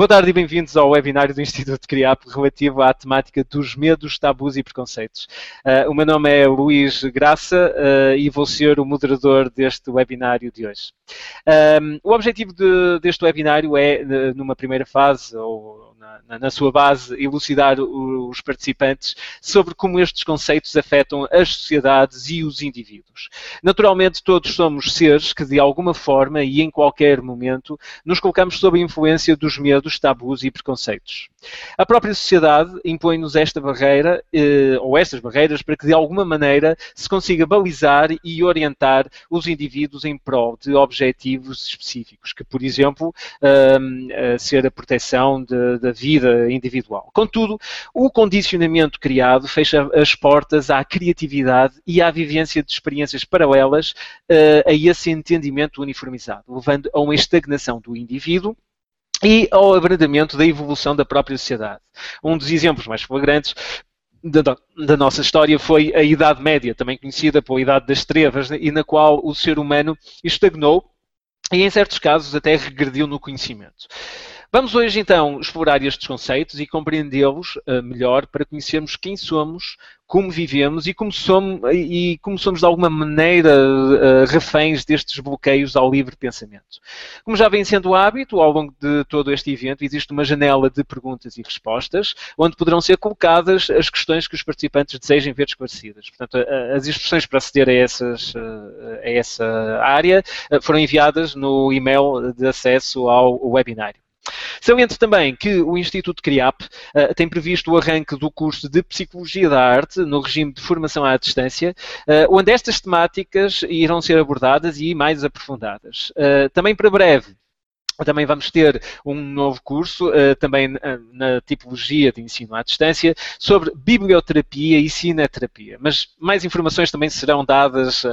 Boa tarde e bem-vindos ao webinário do Instituto CRIAP relativo à temática dos medos, tabus e preconceitos. Uh, o meu nome é Luís Graça uh, e vou ser o moderador deste webinário de hoje. Um, o objetivo de, deste webinário é, numa primeira fase, ou na, na, sua base, elucidar os participantes sobre como estes conceitos afetam as sociedades e os indivíduos. Naturalmente, todos somos seres que, de alguma forma e em qualquer momento, nos colocamos sob a influência dos medos, tabus e preconceitos. A própria sociedade impõe-nos esta barreira, eh, ou estas barreiras, para que, de alguma maneira, se consiga balizar e orientar os indivíduos em prol de objetivos específicos, que, por exemplo, eh, ser a proteção de, da vida individual. Contudo, o condicionamento criado fecha as portas à criatividade e à vivência de experiências paralelas uh, a esse entendimento uniformizado, levando a uma estagnação do indivíduo e ao abrandamento da evolução da própria sociedade. Um dos exemplos mais flagrantes da, da, nossa história foi a Idade Média, também conhecida por Idade das Trevas, e na qual o ser humano estagnou e, em certos casos, até regrediu no conhecimento. Vamos hoje então explorar estes conceitos e compreendê-los uh, melhor para conhecermos quem somos, como vivemos e como somos, e como somos de alguma maneira uh, reféns destes bloqueios ao livre pensamento. Como já vem sendo hábito, ao longo de todo este evento existe uma janela de perguntas e respostas, onde poderão ser colocadas as questões que os participantes desejem ver esclarecidas. Portanto, as instruções para aceder a, essas, a essa área foram enviadas no e-mail de acesso ao webinário. Saliento também que o Instituto CRIAP uh, tem previsto o arranque do curso de Psicologia da Arte no regime de formação à distância, uh, onde estas temáticas irão ser abordadas e mais aprofundadas. Uh, também para breve também vamos ter um novo curso, uh, também uh, na tipologia de ensino à distância, sobre biblioterapia e cineterapia. Mas mais informações também serão dadas uh,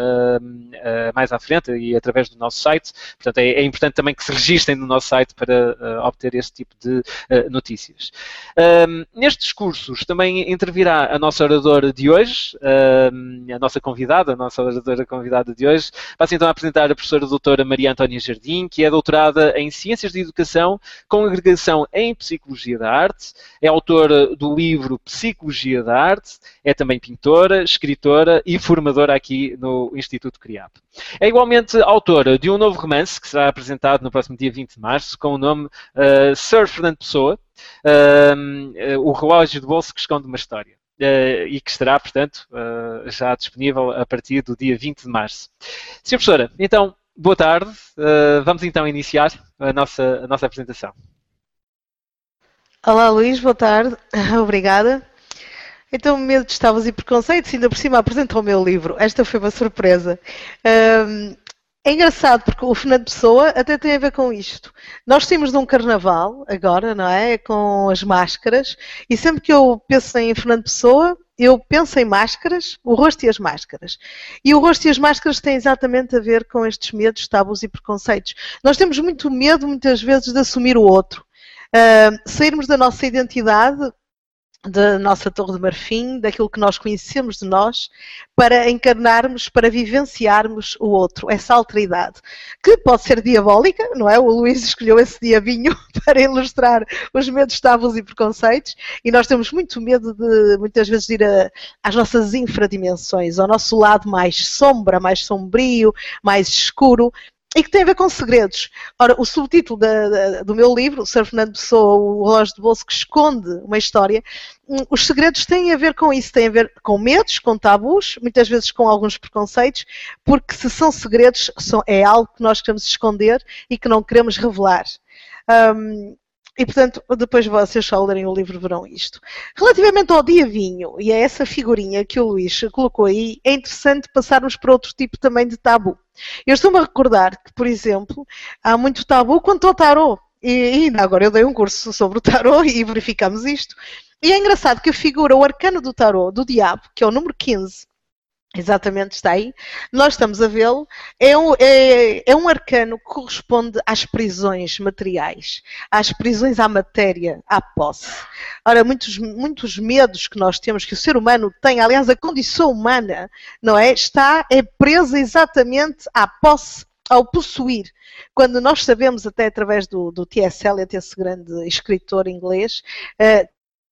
mais à frente e através do nosso site. Portanto, é, é importante também que se registrem no nosso site para obter este tipo de notícias. Ehm, nestes cursos também intervirá a nossa oradora de hoje, ehm, a nossa convidada, a nossa oradora convidada de hoje. Passo então a apresentar a professora doutora Maria Antónia Jardim, que é doutorada em Ciências de Educação, com agregação em Psicologia da Arte, é autora do livro Psicologia da Arte, é também pintora, escritora e formadora aqui no Instituto CRIAP. É igualmente autora de um novo romance que será apresentado no próximo dia 20 de março, com o nome uh, Sir Fernando Pessoa, uh, o relógio de bolso que esconde uma história. Uh, e que estará, portanto, uh, já disponível a partir do dia 20 de março. Sra. Professora, então, boa tarde. Uh, vamos então iniciar a nossa, a nossa apresentação. Olá Luís, boa tarde. Obrigada. Então, Medo de Estavas e Preconceitos, ainda por cima apresentou o meu livro. Esta foi uma surpresa. Um, é engraçado porque o Fernando Pessoa até tem a ver com isto. Nós temos de um carnaval agora, não é? Com as máscaras, e sempre que eu penso em Fernando Pessoa, eu penso em máscaras, o rosto e as máscaras. E o rosto e as máscaras têm exatamente a ver com estes medos, tabus e preconceitos. Nós temos muito medo, muitas vezes, de assumir o outro. Uh, sairmos da nossa identidade da nossa Torre de Marfim, daquilo que nós conhecemos de nós, para encarnarmos, para vivenciarmos o outro, essa alteridade, que pode ser diabólica, não é? O Luís escolheu esse diabinho para ilustrar os medos, tábuas e preconceitos, e nós temos muito medo de, muitas vezes, ir a, às nossas infradimensões, ao nosso lado mais sombra, mais sombrio, mais escuro, e que tem a ver com segredos. Ora, o subtítulo da, da, do meu livro, Sr. Fernando Pessoa, o relógio de bolso que esconde uma história, hum, os segredos têm a ver com isso, têm a ver com medos, com tabus, muitas vezes com alguns preconceitos, porque se são segredos, são, é algo que nós queremos esconder e que não queremos revelar. Um, e, portanto, depois vocês só lerem o livro verão isto. Relativamente ao dia vinho, e a essa figurinha que o Luís colocou aí, é interessante passarmos para outro tipo também de tabu. Eu estou-me a recordar que, por exemplo, há muito tabu quanto ao tarot. E, e agora eu dei um curso sobre o tarot e verificamos isto. E é engraçado que a figura, o arcano do tarot, do diabo, que é o número 15, Exatamente, está aí. Nós estamos a vê-lo. É um, é, é um arcano que corresponde às prisões materiais, às prisões à matéria, à posse. Ora, muitos, muitos medos que nós temos, que o ser humano tem, aliás, a condição humana, não é? Está é presa exatamente à posse ao possuir. Quando nós sabemos, até através do, do T.S. Eliot, esse grande escritor inglês, uh,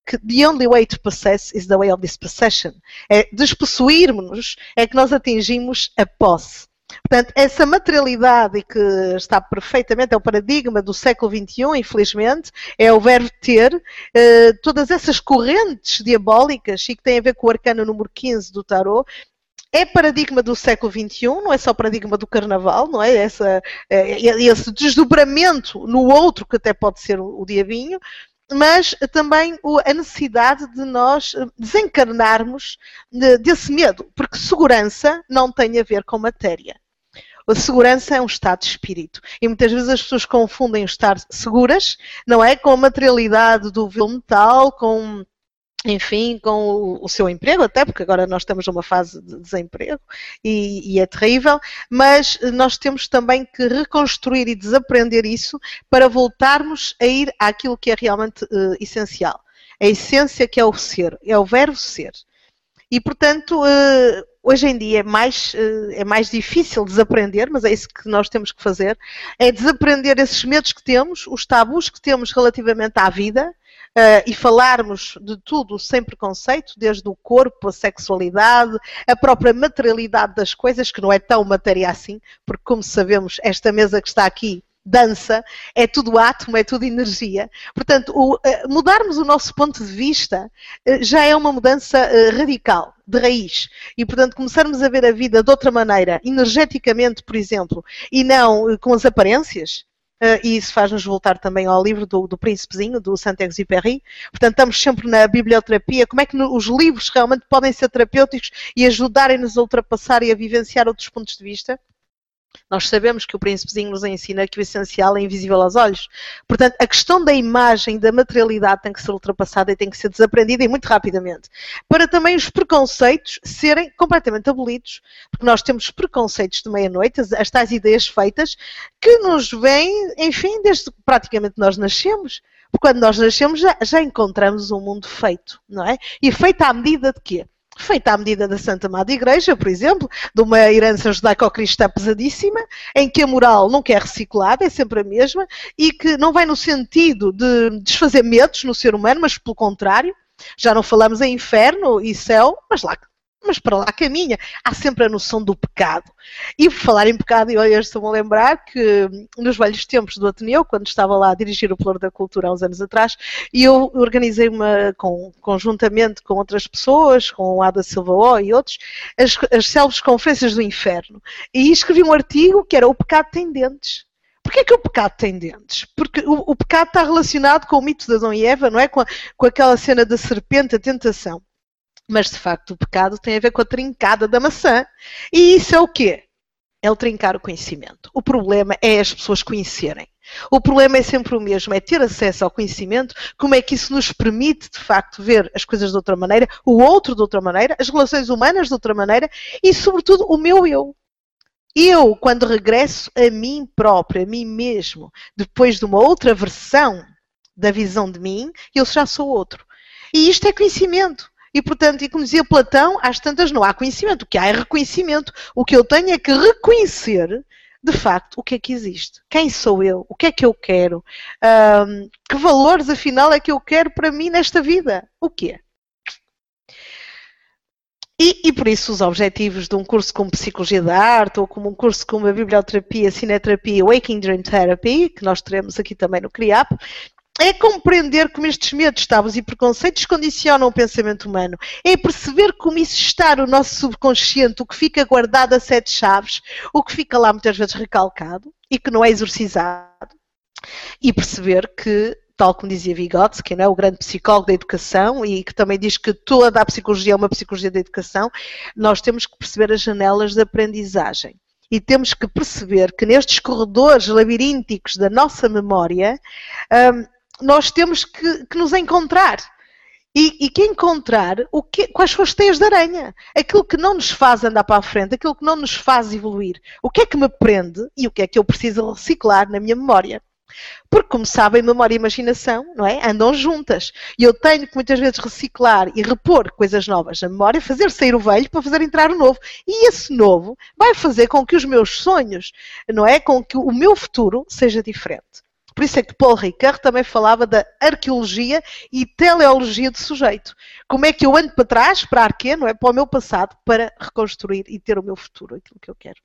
que the only way to possess is the way of dispossession. É despossuirmos é que nós atingimos a posse. Portanto, essa materialidade que está perfeitamente, é o paradigma do século XXI, infelizmente, é o verbo ter, eh, todas essas correntes diabólicas e que têm a ver com o arcano número 15 do tarot, é paradigma do século XXI, não é só paradigma do carnaval, não é? Essa, eh, esse desdobramento no outro, que até pode ser o diabinho, mas também a necessidade de nós eh, desencarnarmos desse medo, porque segurança não tem a ver com matéria. A segurança é um estado de espírito. E muitas vezes as pessoas confundem estar seguras, não é? Com a materialidade do metal, com enfim, com o, seu emprego, até porque agora nós estamos numa fase de desemprego e, e, é terrível, mas nós temos também que reconstruir e desaprender isso para voltarmos a ir àquilo que é realmente uh, essencial. A essência que é o ser, é o verbo ser. E, portanto, uh, hoje em dia é mais, uh, é mais difícil desaprender, mas é isso que nós temos que fazer, é desaprender esses medos que temos, os tabus que temos relativamente à vida, uh, e falarmos de tudo sem preconceito, desde o corpo, a sexualidade, a própria materialidade das coisas, que não é tão matéria assim, porque, como sabemos, esta mesa que está aqui dança, é tudo átomo, é tudo energia. Portanto, o, uh, mudarmos o nosso ponto de vista uh, já é uma mudança radical, de raiz. E, portanto, começarmos a ver a vida de outra maneira, energeticamente, por exemplo, e não com as aparências, e isso faz-nos voltar também ao livro do, do Príncipezinho, do Saint-Exupéry. Portanto, estamos sempre na biblioterapia. Como é que os livros realmente podem ser terapêuticos e ajudarem-nos a ultrapassar e a vivenciar outros pontos de vista? Nós sabemos que o príncipezinho nos ensina que o essencial é invisível aos olhos. Portanto, a questão da imagem, da materialidade tem que ser ultrapassada e tem que ser desaprendida e muito rapidamente. Para também os preconceitos serem completamente abolidos. Porque nós temos preconceitos de meia-noite, as tais ideias feitas, que nos vêm, enfim, desde que praticamente nós nascemos. Porque quando nós nascemos já, já encontramos um mundo feito, não é? E feito à medida de quê? Feita à medida da Santa Amada Igreja, por exemplo, de uma herança judaico-cristã pesadíssima, em que a moral nunca é reciclada, é sempre a mesma, e que não vai no sentido de desfazer medos no ser humano, mas pelo contrário, já não falamos em inferno e céu, mas lá mas para lá caminha. Há sempre a noção do pecado. E por falar em pecado, eu hoje estou-me a lembrar que nos velhos tempos do Ateneu, quando estava lá a dirigir o Plano da Cultura há uns anos atrás, eu organizei uma, com, conjuntamente com outras pessoas, com o Ada Silva O e outros, as, as célebres conferências do inferno. E escrevi um artigo que era O Pecado Tem Dentes. Porquê é que o pecado tem dentes? Porque o, o, pecado está relacionado com o mito de Adão e Eva, não é? Com, a, com aquela cena da serpente, a tentação. Mas de facto o pecado tem a ver com a trincada da maçã. E isso é o quê? É o trincar o conhecimento. O problema é as pessoas conhecerem. O problema é sempre o mesmo, é ter acesso ao conhecimento, como é que isso nos permite, de facto, ver as coisas de outra maneira, o outro de outra maneira, as relações humanas de outra maneira e, sobretudo, o meu eu. Eu, quando regresso a mim próprio, a mim mesmo, depois de uma outra versão da visão de mim, eu já sou outro. E isto é conhecimento. E, portanto, e como dizia Platão, às tantas não há conhecimento. O que há é reconhecimento. O que eu tenho é que reconhecer, de facto, o que é que existe. Quem sou eu? O que é que eu quero? Um, que valores, afinal, é que eu quero para mim nesta vida? O quê? E, e, por isso os objetivos de um curso como Psicologia da Arte ou como um curso como a Biblioterapia, Cineterapia Waking Dream Therapy, que nós teremos aqui também no CRIAP, é compreender como estes medos, tabus e preconceitos condicionam o pensamento humano. É perceber como isso está no nosso subconsciente, o que fica guardado a sete chaves, o que fica lá muitas vezes recalcado e que não é exorcizado. E perceber que, tal como dizia Vygotsky, é o grande psicólogo da educação e que também diz que toda a psicologia é uma psicologia da educação, nós temos que perceber as janelas de aprendizagem e temos que perceber que nestes corredores labirínticos da nossa memória, hum, nós temos que, que nos encontrar. E, e, que encontrar o que, quais são as teias de aranha. Aquilo que não nos faz andar para a frente, aquilo que não nos faz evoluir. O que é que me prende e o que é que eu preciso reciclar na minha memória. Porque, como sabem, memória e imaginação não é? andam juntas. E eu tenho que muitas vezes reciclar e repor coisas novas na memória, fazer sair o velho para fazer entrar o novo. E esse novo vai fazer com que os meus sonhos, não é? Com que o meu futuro seja diferente. Por isso é que Paul Ricard também falava da arqueologia e teleologia do sujeito. Como é que eu ando para trás, para arquê, não é? Para o meu passado, para reconstruir e ter o meu futuro, aquilo que eu quero.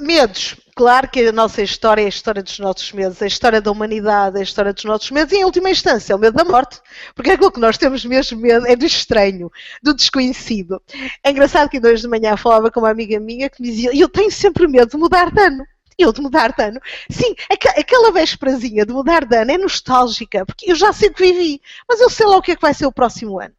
Medos. Claro que a nossa história é a história dos nossos medos, a história da humanidade, a história dos nossos medos e, em última instância, é o medo da morte. Porque aquilo que nós temos mesmo medo é do estranho, do desconhecido. É engraçado que hoje de manhã falava com uma amiga minha que me dizia: Eu tenho sempre medo de mudar de ano. Eu de mudar de ano. Sim, aquela vésperazinha de mudar de ano é nostálgica, porque eu já sei que vivi, mas eu sei lá o que é que vai ser o próximo ano.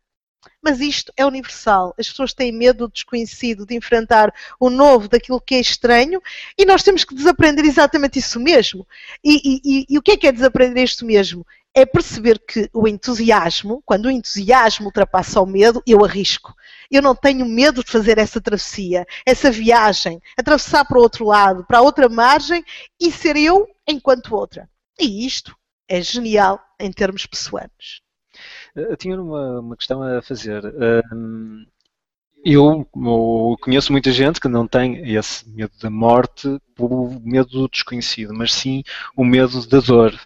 Mas isto é universal. As pessoas têm medo do desconhecido, de enfrentar o novo, daquilo que é estranho, e nós temos que desaprender exatamente isso mesmo. E, e, e, e o que é que é desaprender isto mesmo? É perceber que o entusiasmo, quando o entusiasmo ultrapassa o medo, eu arrisco. Eu não tenho medo de fazer essa travessia, essa viagem, atravessar para o outro lado, para a outra margem e ser eu enquanto outra. E isto é genial em termos pessoais. Eu tinha uma, uma questão a fazer. eu, conheço muita gente que não tem esse medo da morte por medo do desconhecido, mas sim o medo da dor,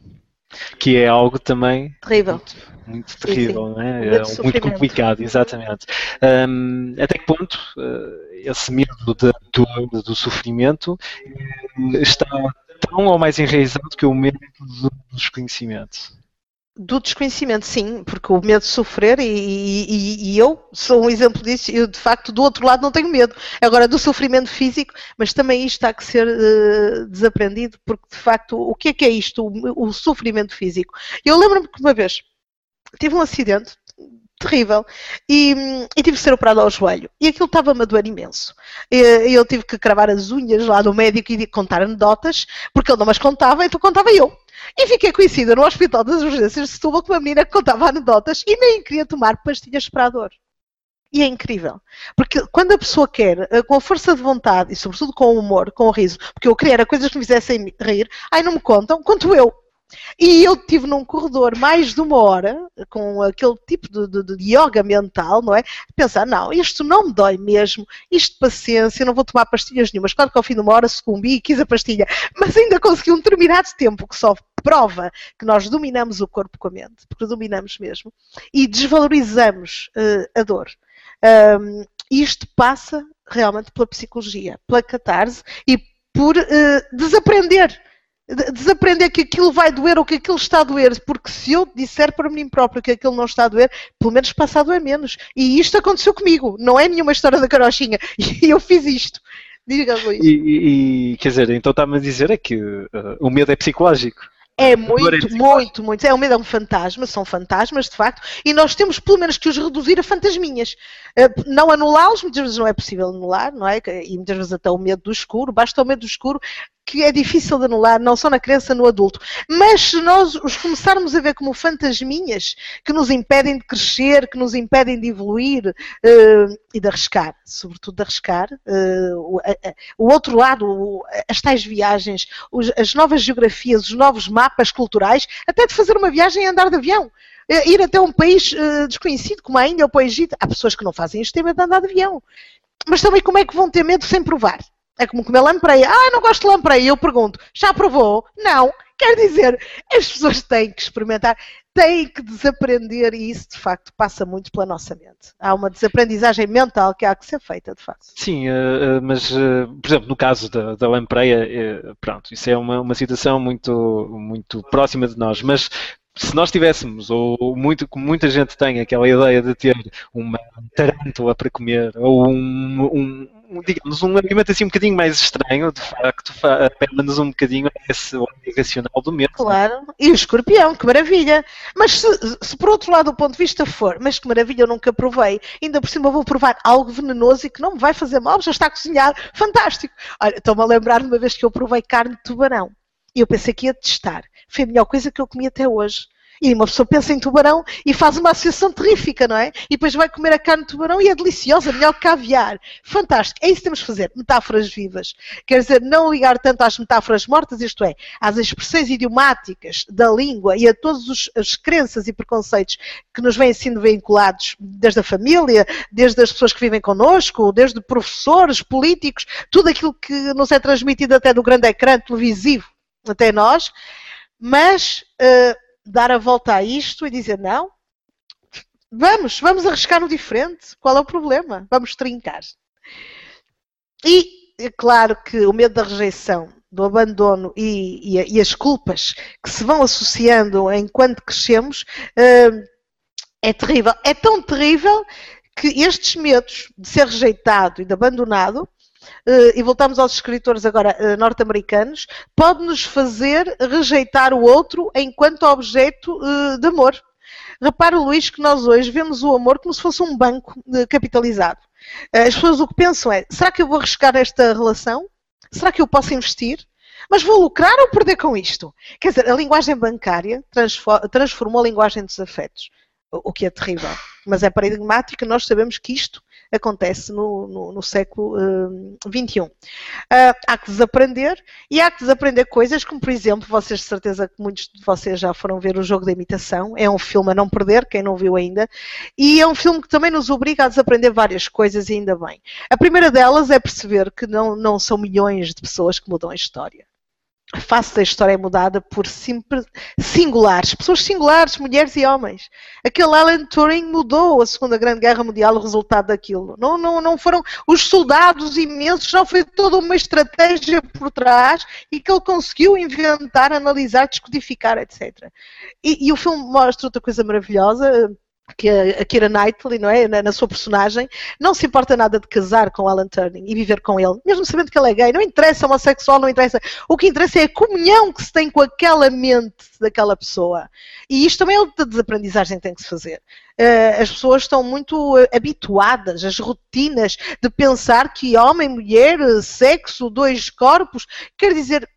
que é algo também terrível. Muito, muito terrível, sim, sim. Não é? é muito complicado, exatamente. Um, até que ponto uh, esse medo da dor, do sofrimento, uh, está tão ou mais enraizado que o medo do desconhecimento? Do desconhecimento, sim, porque o medo de sofrer, e, e, e, eu sou um exemplo disso, eu de facto do outro lado não tenho medo. Agora, do sofrimento físico, mas também isto está que ser uh, desaprendido, porque de facto, o que é que é isto, o, o sofrimento físico? Eu lembro-me que uma vez tive um acidente terrível e, e, tive que ser operado ao joelho e aquilo estava-me a doer imenso e, eu tive que cravar as unhas lá do médico e contar anedotas porque ele não as contava, então contava eu e fiquei conhecida no Hospital das Urgências de Setúbal com uma menina que contava anedotas e nem queria tomar pastilhas para a dor. E é incrível. Porque quando a pessoa quer, eh, com a força de vontade e sobretudo com o humor, com o riso, porque eu queria era coisas que me fizessem rir, ai não me contam, conto eu. E eu tive num corredor mais de uma hora, com aquele tipo de, de, de, yoga mental, não é? Pensar, não, isto não me dói mesmo, isto paciência, não vou tomar pastilhas nenhumas. Claro que ao fim de uma hora sucumbi e quis a pastilha, mas ainda consegui um determinado tempo que só prova que nós dominamos o corpo com a mente, porque dominamos mesmo, e desvalorizamos uh, a dor. Um, isto passa realmente pela psicologia, pela catarse e por uh, desaprender desaprender que aquilo vai doer ou que aquilo está a doer, porque se eu disser para mim próprio que aquilo não está a doer, pelo menos passa a doer menos. E isto aconteceu comigo, não é nenhuma história da carochinha. E eu fiz isto. Diga, Luís. E, e, quer dizer, então está-me a dizer é que uh, o medo é psicológico. É muito, muito, muito. É o medo é um fantasma, são fantasmas, de facto, e nós temos pelo menos que os reduzir a fantasminhas. Eh, não anulá-los, muitas vezes não é possível anular, não é? E muitas vezes até o medo do escuro, basta o medo do escuro, que é difícil de anular, não só na criança, no adulto. Mas se nós os começarmos a ver como fantasminhas que nos impedem de crescer, que nos impedem de evoluir uh, e de arriscar, sobretudo de arriscar, uh, o, o, outro lado, as tais viagens, os, as novas geografias, os novos mapas culturais, até de fazer uma viagem e andar de avião uh, ir até um país uh, desconhecido, como a Índia ou o Egito. Há pessoas que não fazem têm medo de andar de avião. Mas também como é que vão ter medo sem provar? É como comer lampreia. Ah, não gosto de lampreia. Eu pergunto, já provou? Não. Quer dizer, as pessoas têm que experimentar, têm que desaprender e isso de facto passa muito pela nossa mente. Há uma desaprendizagem mental que há que ser feita, de facto. Sim, uh, mas, uh, por exemplo, no caso da, da lampreia, pronto, isso é uma, uma situação muito, muito próxima de nós, mas se nós tivéssemos, ou muito, como muita gente tem, aquela ideia de ter uma tarântula para comer, ou um, um, digamos, um alimento assim um bocadinho mais estranho, de facto, apela-nos um bocadinho a esse ordem racional do medo. Claro, e o escorpião, que maravilha. Mas se, se, por outro lado o ponto de vista for, mas que maravilha, eu nunca provei, ainda por cima vou provar algo venenoso e que não me vai fazer mal, já está cozinhado, fantástico. Olha, estou-me a lembrar de uma vez que eu provei carne de tubarão. E eu pensei que ia testar. Foi a melhor coisa que eu comi até hoje. E uma pessoa pensa em tubarão e faz uma associação terrífica, não é? E depois vai comer a carne de tubarão e é deliciosa, melhor que caviar. Fantástico. É isso que temos que fazer. Metáforas vivas. Quer dizer, não ligar tanto às metáforas mortas, isto é, às expressões idiomáticas da língua e a todas as crenças e preconceitos que nos vêm sendo vinculados desde a família, desde as pessoas que vivem connosco, desde professores, políticos, tudo aquilo que nos é transmitido até do grande ecrã televisivo até nós, mas uh, dar a volta a isto e dizer não, vamos, vamos arriscar no diferente. Qual é o problema? Vamos trincar. E é claro que o medo da rejeição, do abandono e, e, e as culpas que se vão associando enquanto crescemos uh, é terrível. É tão terrível que estes medos de ser rejeitado e de abandonado e voltamos aos escritores agora eh, norte-americanos, pode nos fazer rejeitar o outro enquanto objeto eh, de amor. Repara, Luís, que nós hoje vemos o amor como se fosse um banco eh, capitalizado. As pessoas o que pensam é: será que eu vou arriscar esta relação? Será que eu posso investir? Mas vou lucrar ou perder com isto? Quer dizer, a linguagem bancária transformou a linguagem dos afetos, o que é terrível. Mas é paradigmático, nós sabemos que isto acontece no, no, no século XXI. Uh, uh, há que desaprender e há que desaprender coisas como, por exemplo, vocês de certeza que muitos de vocês já foram ver o Jogo da Imitação, é um filme a não perder, quem não viu ainda, e é um filme que também nos obriga a desaprender várias coisas e ainda bem. A primeira delas é perceber que não, não são milhões de pessoas que mudam a história a face da história é mudada por singulares, pessoas singulares, mulheres e homens. Aquele Alan Turing mudou a Segunda Grande Guerra Mundial o resultado daquilo. Não, não, não foram os soldados imensos, não foi toda uma estratégia por trás e que ele conseguiu inventar, analisar, descodificar, etc. E, e o filme mostra outra coisa maravilhosa que a Kira Knightley, não é, na, na, sua personagem, não se importa nada de casar com Alan Turing e viver com ele, mesmo sabendo que ele é gay, não interessa homossexual, não interessa. O que interessa é a comunhão que se tem com aquela mente daquela pessoa. E isto também é outra desaprendizagem que tem que se fazer. Uh, as pessoas estão muito uh, habituadas às rotinas de pensar que homem, mulher, sexo, dois corpos, quer dizer,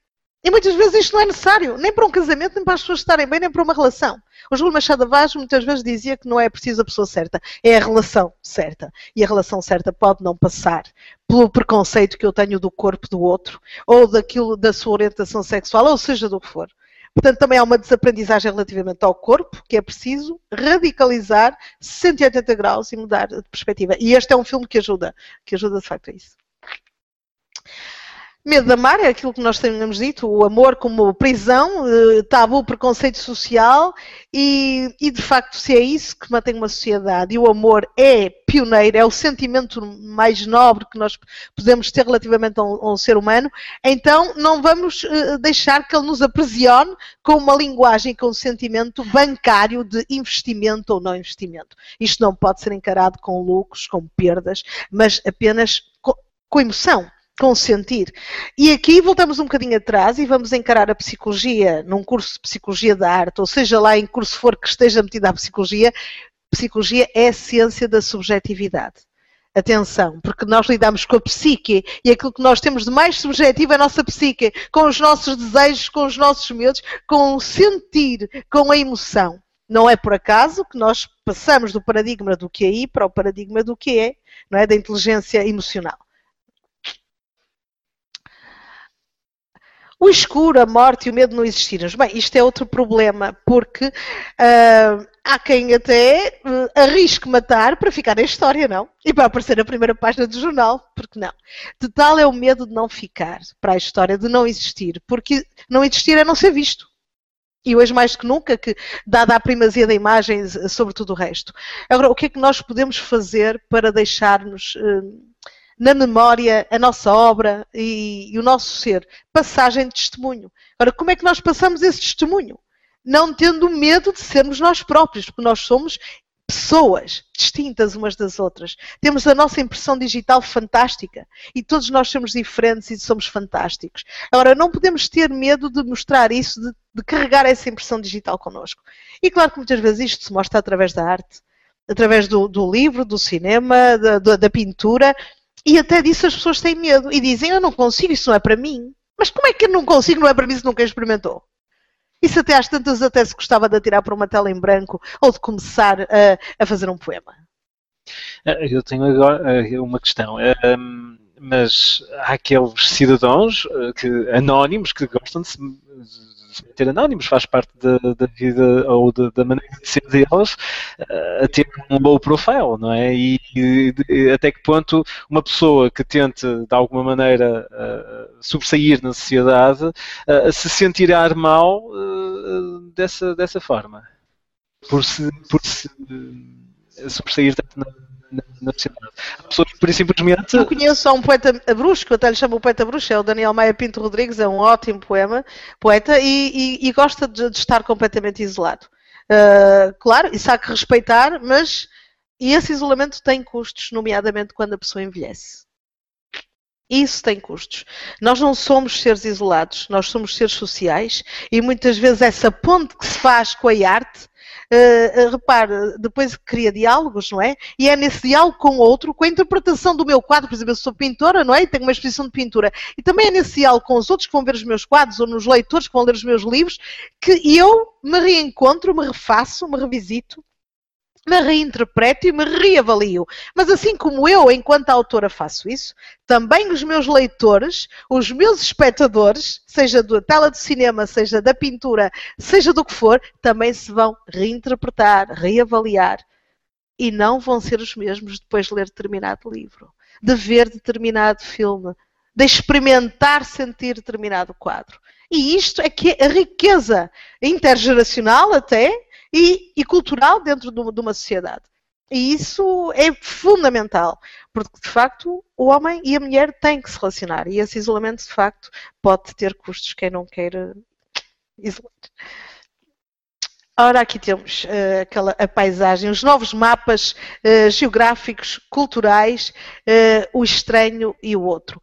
e muitas vezes isto não é necessário, nem para um casamento, nem para as pessoas estarem bem, nem para uma relação. O Júlio Machado Vaz muitas vezes dizia que não é preciso a pessoa certa, é a relação certa. E a relação certa pode não passar pelo preconceito que eu tenho do corpo do outro, ou daquilo da sua orientação sexual, ou seja do que for. Portanto, também há uma desaprendizagem relativamente ao corpo, que é preciso radicalizar 180 graus e mudar de perspectiva. E este é um filme que ajuda, que ajuda de facto a isso. Medo de amar é aquilo que nós temos dito, o amor como prisão, eh, tabu, preconceito social e, e, de facto se é isso que mantém uma sociedade e o amor é pioneiro, é o sentimento mais nobre que nós podemos ter relativamente a um, a um ser humano, então não vamos uh, deixar que ele nos aprisione com uma linguagem, com um sentimento bancário de investimento ou não investimento. Isto não pode ser encarado com lucros, com perdas, mas apenas com, com emoção consentir. E aqui voltamos um bocadinho atrás e vamos encarar a psicologia num curso de psicologia da arte, ou seja, lá em curso for que esteja metida a psicologia, psicologia é a ciência da subjetividade. Atenção, porque nós lidamos com a psique e aquilo que nós temos de mais subjetivo é a nossa psique, com os nossos desejos, com os nossos medos, com o sentir, com a emoção. Não é por acaso que nós passamos do paradigma do que é I para o paradigma do que é, não é? da inteligência emocional. O escuro, a morte e o medo não existirem. Bem, isto é outro problema, porque uh, há quem até uh, arrisque matar para ficar na história, não? E para aparecer na primeira página do jornal, porque não? De tal é o medo de não ficar para a história, de não existir, porque não existir é não ser visto. E hoje mais que nunca, que dada a primazia da imagem sobre tudo o resto. Agora, o que é que nós podemos fazer para deixar-nos... Uh, na memória a nossa obra e, e o nosso ser. Passagem de testemunho. Agora, como é que nós passamos esse testemunho? Não tendo medo de sermos nós próprios, porque nós somos pessoas distintas umas das outras. Temos a nossa impressão digital fantástica e todos nós somos diferentes e somos fantásticos. Agora, não podemos ter medo de mostrar isso, de, de carregar essa impressão digital connosco. E claro que muitas vezes isto se mostra através da arte, através do, do livro, do cinema, da, da pintura, e até disso as pessoas têm medo e dizem: Eu não consigo, isso não é para mim. Mas como é que eu não consigo, não é para mim se nunca experimentou? Isso até às tantas até se gostava de atirar para uma tela em branco ou de começar a, a fazer um poema. Eh, eu tenho agora eh, uma questão. Mas há aqueles cidadãos eh, que, anónimos que gostam de se, ter anónimos, faz parte da, da vida ou da, da, maneira de ser deles, a ter um low profile, não é? E, e, até que ponto uma pessoa que tente de alguma maneira uh, sobressair na sociedade uh, se sentirá mal dessa, dessa forma, por se, por se sobressair tanto na na sociedade. Há pessoas que, por simplesmente. Eu conheço um poeta eu até lhe chamo o poeta bruxo, é o Daniel Maia Pinto Rodrigues, é um ótimo poema, poeta e, e, e gosta de, de, estar completamente isolado. Uh, claro, isso há que respeitar, mas e esse isolamento tem custos, nomeadamente quando a pessoa envelhece. Isso tem custos. Nós não somos seres isolados, nós somos seres sociais e muitas vezes essa ponte que se faz com a arte uh, repare, depois cria diálogos, não é? E é nesse diálogo com o outro, com a interpretação do meu quadro, por exemplo, eu sou pintora, não é? E tenho uma exposição de pintura. E também é nesse diálogo com os outros que vão ver os meus quadros ou nos leitores que vão ler os meus livros que eu me reencontro, me refaço, me revisito me reinterpreto e me reavalio. Mas assim como eu, enquanto autora, faço isso, também os meus leitores, os meus espectadores, seja da tela de cinema, seja da pintura, seja do que for, também se vão reinterpretar, reavaliar. E não vão ser os mesmos depois de ler determinado livro, de ver determinado filme, de experimentar sentir determinado quadro. E isto é que a riqueza intergeracional até e, e cultural dentro de uma, de uma sociedade. E isso é fundamental, porque de facto o homem e a mulher têm que se relacionar e esse isolamento de facto pode ter custos quem não quer isolar. Ora, aqui temos uh, aquela, a paisagem, os novos mapas uh, geográficos, culturais, uh, o estranho e o outro.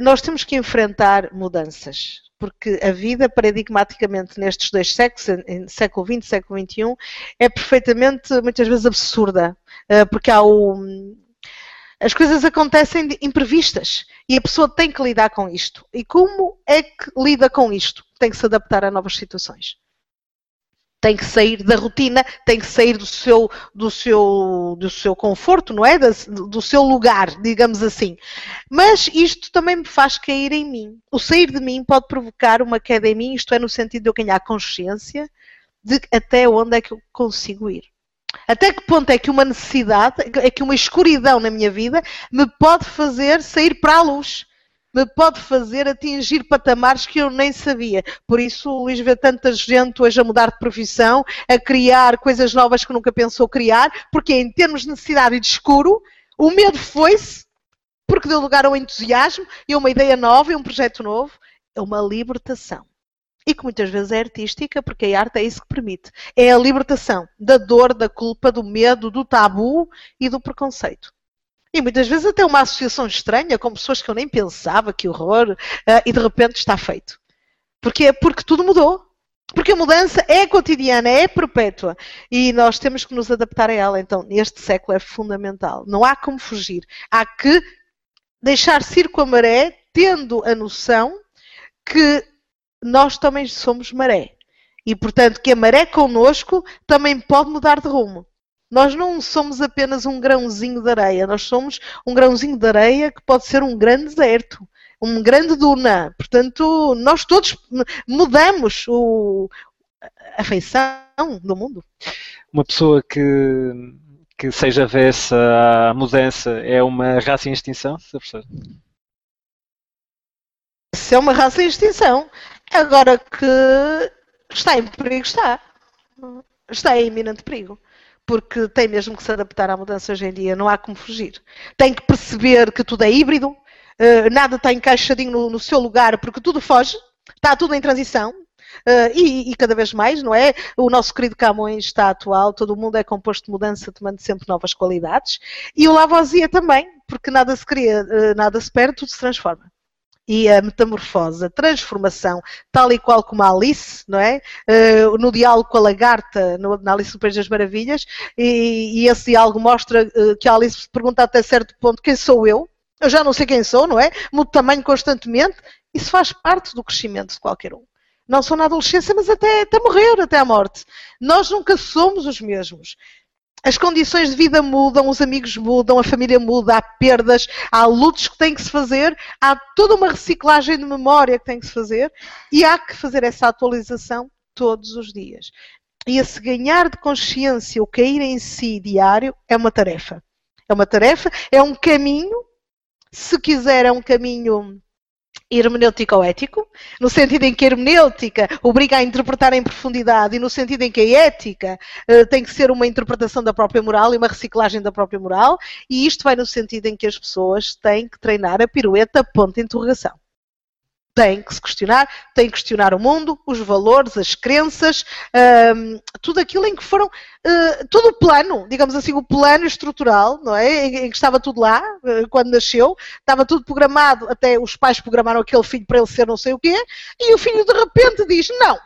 nós temos que enfrentar mudanças porque a vida, paradigmaticamente, nestes dois séculos, século XX e século XXI, é perfeitamente, muitas vezes, absurda, eh, porque há o, as coisas acontecem imprevistas e a pessoa tem que lidar com isto. E como é que lida com isto? Tem que se adaptar a novas situações tem que sair da rotina, tem que sair do seu, do seu, do seu conforto, não é? Do seu lugar, digamos assim. Mas isto também me faz cair em mim. O sair de mim pode provocar uma queda em mim, isto é, no sentido de eu ganhar consciência de até onde é que eu consigo ir. Até que ponto é que uma necessidade, é que uma escuridão na minha vida me pode fazer sair para a luz? Me pode fazer atingir patamares que eu nem sabia. Por isso, o Luís vê tanta gente hoje a mudar de profissão, a criar coisas novas que nunca pensou criar, porque em termos de necessidade e de escuro, o medo foi-se, porque deu lugar ao entusiasmo e a uma ideia nova e um projeto novo. É uma libertação. E que muitas vezes é artística, porque a arte é isso que permite. É a libertação da dor, da culpa, do medo, do tabu e do preconceito. E muitas vezes até uma associação estranha com pessoas que eu nem pensava, que horror, uh, e de repente está feito. Porque, porque tudo mudou. Porque a mudança é cotidiana, é perpétua. E nós temos que nos adaptar a ela. Então, neste século é fundamental. Não há como fugir. Há que deixar-se ir com a maré, tendo a noção que nós também somos maré. E, portanto, que a maré connosco também pode mudar de rumo. Nós não somos apenas um grãozinho de areia, nós somos um grãozinho de areia que pode ser um grande deserto, um grande duna. Portanto, nós todos mudamos o, a feição do mundo. Uma pessoa que, que seja avessa à mudança é uma raça em extinção, professor? Se é uma raça em extinção. Agora que está em perigo, está. Está em iminente perigo porque tem mesmo que se adaptar à mudança hoje em dia, não há como fugir. Tem que perceber que tudo é híbrido, eh, nada está encaixadinho no, no seu lugar, porque tudo foge, está tudo em transição, Uh, e, e, cada vez mais, não é? O nosso querido Camões está atual, todo o mundo é composto de mudança, tomando sempre novas qualidades. E o Lavoisier também, porque nada se cria, uh, nada se perde, tudo se transforma e a metamorfose, a transformação, tal e qual como a Alice, não é? Uh, no diálogo com a lagarta, no, na Alice no País das Maravilhas, e, e esse diálogo mostra uh, que a Alice pergunta até certo ponto quem sou eu, eu já não sei quem sou, não é? Mudo tamanho constantemente, isso faz parte do crescimento de qualquer um. não só na adolescência, mas até, até morrer, até à morte. Nós nunca somos os mesmos. As condições de vida mudam, os amigos mudam, a família muda, há perdas, há lutos que têm que se fazer, há toda uma reciclagem de memória que tem que se fazer e há que fazer essa atualização todos os dias. E esse ganhar de consciência, o cair em si diário, é uma tarefa. É uma tarefa, é um caminho, se quiser, é um caminho hermenêutico-ético, no sentido em que a hermenêutica obriga a interpretar em profundidade e no sentido em que a ética uh, tem que ser uma interpretação da própria moral e uma reciclagem da própria moral, e isto vai no sentido em que as pessoas têm que treinar a pirueta ponto de interrogação tem que se questionar, tem que questionar o mundo, os valores, as crenças, um, tudo aquilo em que foram, uh, todo o plano, digamos assim, o plano estrutural, não é? Em, em que estava tudo lá, uh, quando nasceu, estava tudo programado, até os pais programaram aquele filho para ele ser não sei o quê, e o filho de repente diz: não,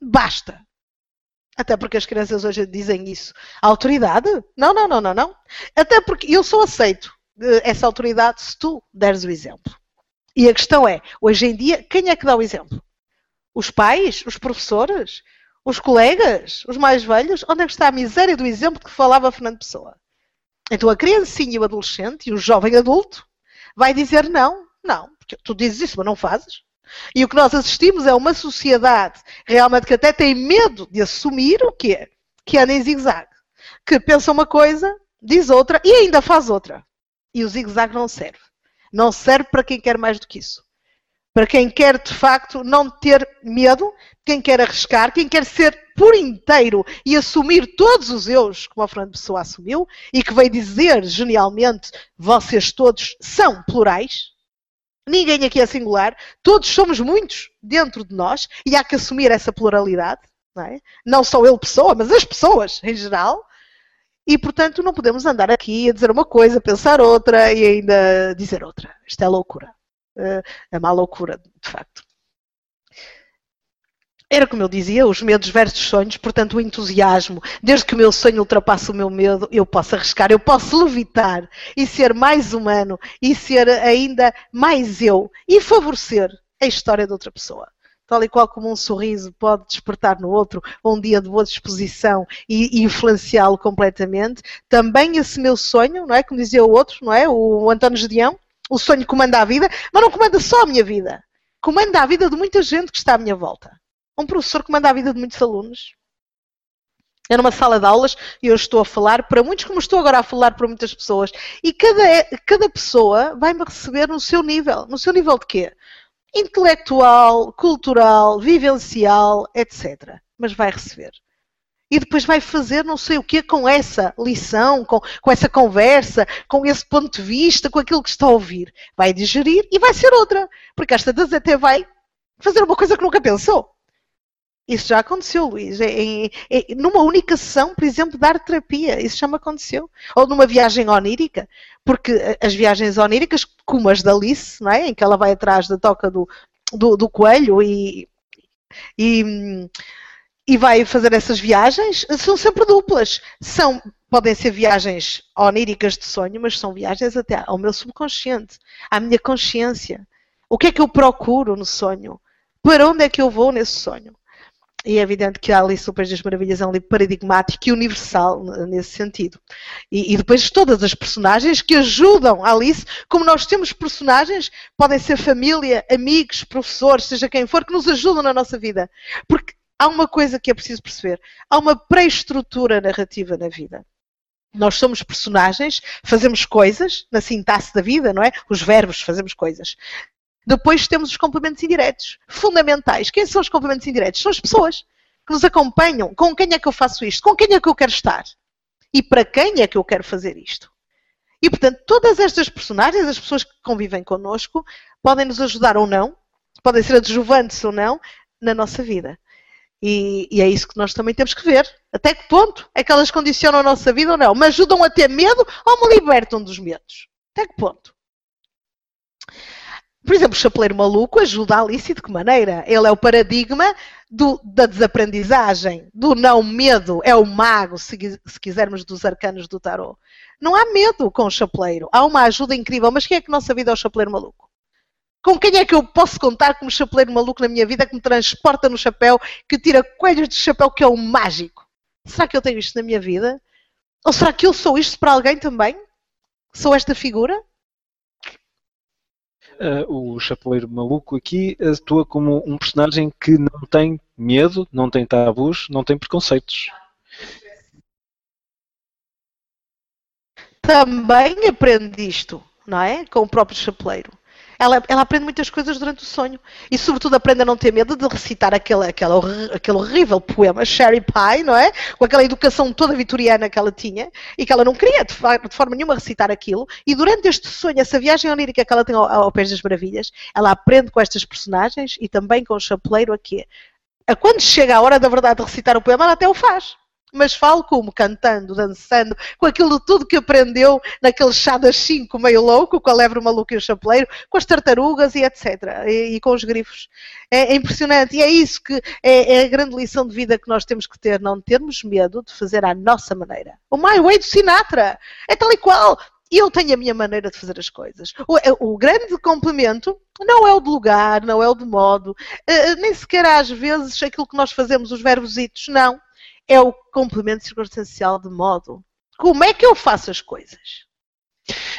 basta. Até porque as crianças hoje dizem isso. Autoridade? Não, não, não, não, não. Até porque eu só aceito uh, essa autoridade se tu deres o exemplo. E a questão é, hoje em dia, quem é que dá o exemplo? Os pais? Os professores? Os colegas? Os mais velhos? Onde é que está a miséria do exemplo que falava Fernando Pessoa? Então a criancinha e o adolescente e o jovem adulto vai dizer não, não, porque tu dizes isso, mas não fazes. E o que nós assistimos é uma sociedade realmente que até tem medo de assumir o quê? Que anda em zigue-zague. Que pensa uma coisa, diz outra e ainda faz outra. E o zigue-zague não serve. Não serve para quem quer mais do que isso. Para quem quer, de facto, não ter medo, quem quer arriscar, quem quer ser por inteiro e assumir todos os eus, como a Fernando Pessoa assumiu, e que veio dizer genialmente: vocês todos são plurais. Ninguém aqui é singular, todos somos muitos dentro de nós e há que assumir essa pluralidade. Não, é? não só ele, pessoa, mas as pessoas em geral. E, portanto, não podemos andar aqui a dizer uma coisa, pensar outra e ainda dizer outra. Isto é loucura. Eh, é má loucura, de facto. Era como eu dizia, os medos versus sonhos, portanto o entusiasmo. Desde que o meu sonho ultrapasse o meu medo, eu posso arriscar, eu posso levitar e ser mais humano e ser ainda mais eu e favorecer a história de outra pessoa tal e qual como um sorriso pode despertar no outro um dia de boa disposição e, influenciá-lo completamente, também esse meu sonho, não é? Como dizia o outro, não é? O, o António Gedeão, o sonho comanda a vida, mas não comanda só a minha vida, comanda a vida de muita gente que está à minha volta. Um professor comanda a vida de muitos alunos. É numa sala de aulas e eu estou a falar para muitos, como estou agora a falar para muitas pessoas. E cada, cada pessoa vai-me receber no seu nível. No seu nível de quê? Intelectual, cultural, vivencial, etc. Mas vai receber. E depois vai fazer não sei o que com essa lição, com, com essa conversa, com esse ponto de vista, com aquilo que está a ouvir. Vai digerir e vai ser outra. Porque esta das até vai fazer uma coisa que nunca pensou. Isso já aconteceu, Luís. É, é, numa única sessão, por exemplo, de arte terapia. Isso já me aconteceu. Ou numa viagem onírica. Porque as viagens oníricas, como as da Alice, não é? em que ela vai atrás da toca do, do, do coelho e, e, e, vai fazer essas viagens, são sempre duplas. São, podem ser viagens oníricas de sonho, mas são viagens até ao meu subconsciente, à minha consciência. O que é que eu procuro no sonho? Para onde é que eu vou nesse sonho? E é evidente que a Alice no País das Maravilhas é um livro paradigmático e universal nesse sentido. E, e, depois todas as personagens que ajudam a Alice, como nós temos personagens, podem ser família, amigos, professores, seja quem for, que nos ajudam na nossa vida. Porque há uma coisa que é preciso perceber: há uma pré-estrutura narrativa na vida. Nós somos personagens, fazemos coisas na sintaxe da vida, não é? Os verbos, fazemos coisas. Depois temos os complementos indiretos, fundamentais. Quem são os complementos indiretos? São as pessoas que nos acompanham. Com quem é que eu faço isto? Com quem é que eu quero estar? E para quem é que eu quero fazer isto? E, portanto, todas estas personagens, as pessoas que convivem connosco, podem nos ajudar ou não, podem ser adjuvantes ou não, na nossa vida. E, e, é isso que nós também temos que ver. Até que ponto é que elas condicionam a nossa vida ou não? Me ajudam a ter medo ou me libertam dos medos? Até que ponto? Por exemplo, o chapeleiro maluco ajuda a Alice de que maneira? Ele é o paradigma do, da desaprendizagem, do não medo. É o mago, se, se, quisermos, dos arcanos do tarot. Não há medo com o chapeleiro. Há uma ajuda incrível. Mas quem é que não sabia é o chapeleiro maluco? Com quem é que eu posso contar como chapeleiro maluco na minha vida que me transporta no chapéu, que tira coelhos de chapéu, que é um mágico? Será que eu tenho isto na minha vida? Ou será que eu sou isto para alguém também? Sou esta figura? Uh, o chapeleiro maluco aqui atua como um personagem que não tem medo, não tem tabus, não tem preconceitos. Também aprende isto, não é? Com o próprio chapeleiro. Ela, ela, aprende muitas coisas durante o sonho. E, sobretudo, aprende a não ter medo de recitar aquele, aquele, aquele horrível poema Sherry Pie, não é? Com aquela educação toda vitoriana que ela tinha e que ela não queria, de, de forma nenhuma, recitar aquilo. E durante este sonho, essa viagem onírica que ela tem ao, ao Pés das Maravilhas, ela aprende com estas personagens e também com o chapeleiro a quê? A quando chega a hora da verdade de recitar o poema, ela até o faz mas falo como? Cantando, dançando, com aquilo tudo que aprendeu naquele chá das 5 meio louco, com a lebre maluca e o chapeleiro, com as tartarugas e etc. E, e com os grifos. É, é, impressionante e é isso que é, é, a grande lição de vida que nós temos que ter, não termos medo de fazer à nossa maneira. O My Way do Sinatra é tal e qual. E eu tenho a minha maneira de fazer as coisas. O, é, o, grande complemento não é o de lugar, não é o de modo, uh, nem sequer às vezes aquilo que nós fazemos, os verbositos, não é o complemento circunstancial de modo. Como é que eu faço as coisas?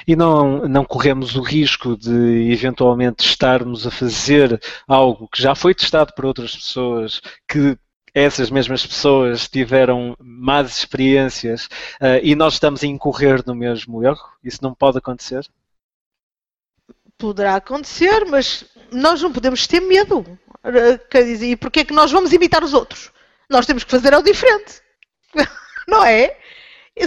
E não, não corremos o risco de eventualmente estarmos a fazer algo que já foi testado por outras pessoas, que essas mesmas pessoas tiveram más experiências uh, e nós estamos a incorrer no mesmo erro? Isso não pode acontecer? Poderá acontecer, mas nós não podemos ter medo. Quer dizer, e porquê é que nós vamos imitar os outros? Nós temos que fazer ao diferente. Não é?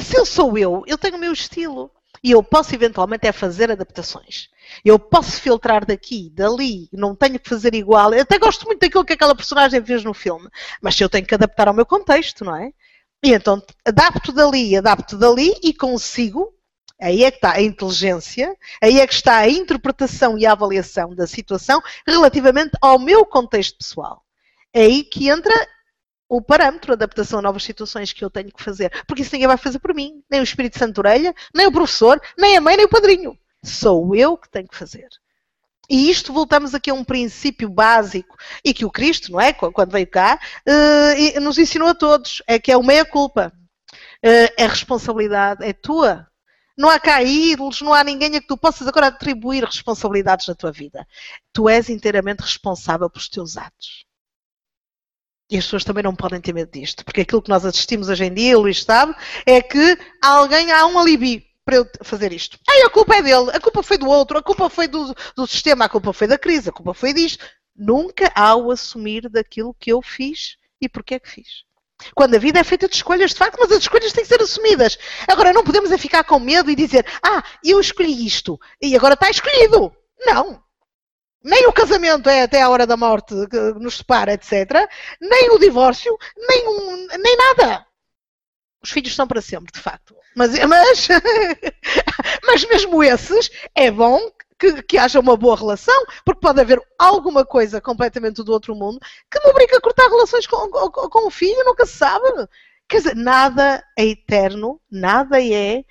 Se eu sou eu, eu tenho o meu estilo. E eu posso eventualmente é fazer adaptações. Eu posso filtrar daqui, dali, não tenho que fazer igual. Eu até gosto muito daquilo que aquela personagem fez no filme, mas eu tenho que adaptar ao meu contexto, não é? E então adapto dali, adapto dali e consigo. Aí é que está a inteligência, aí é que está a interpretação e a avaliação da situação relativamente ao meu contexto pessoal. É aí que entra o parâmetro, a adaptação a novas situações que eu tenho que fazer. Porque isso ninguém vai fazer por mim. Nem o Espírito Santo Orelha, nem o professor, nem a mãe, nem o padrinho. Sou eu que tenho que fazer. E isto voltamos aqui a um princípio básico e que o Cristo, não é? Quando veio cá, uh, nos ensinou a todos: é que é o meia-culpa. Uh, é responsabilidade, é tua. Não há cá ídolos, não há ninguém a que tu possas agora atribuir responsabilidades na tua vida. Tu és inteiramente responsável pelos teus atos. E as pessoas também não podem ter medo disto, porque aquilo que nós assistimos hoje em dia, Luís sabe, é que alguém há um alibi para eu fazer isto. Ai, a culpa é dele, a culpa foi do outro, a culpa foi do, do sistema, a culpa foi da crise, a culpa foi disto. Nunca há o assumir daquilo que eu fiz e porque é que fiz. Quando a vida é feita de escolhas, de facto, mas as escolhas têm que ser assumidas. Agora, não podemos é ficar com medo e dizer, ah, eu escolhi isto e agora está escolhido. Não. Nem o casamento é até a hora da morte que nos separa, etc. Nem o divórcio, nem, um, nem nada. Os filhos são para sempre, de facto. Mas, mas, mas mesmo esses, é bom que, que, haja uma boa relação, porque pode haver alguma coisa completamente do outro mundo que me obriga a cortar relações com, com, com o filho, nunca se sabe. Quer dizer, nada é eterno, nada é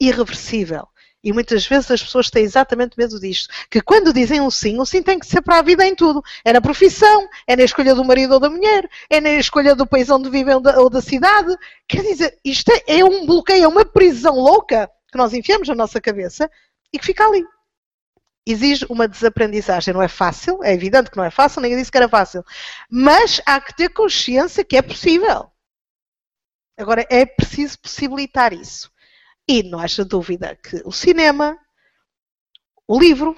irreversível. E muitas vezes as pessoas têm exatamente medo disto. Que quando dizem um sim, o sim tem que ser para a vida em tudo. É na profissão, é na escolha do marido ou da mulher, é na escolha do país onde vivem ou da cidade. Quer dizer, isto é, é um bloqueio, é uma prisão louca que nós enfiamos na nossa cabeça e que fica ali. Exige uma desaprendizagem. Não é fácil, é evidente que não é fácil, ninguém disse que era fácil. Mas há que ter consciência que é possível. Agora, é preciso possibilitar isso. E não haja dúvida que o cinema, o livro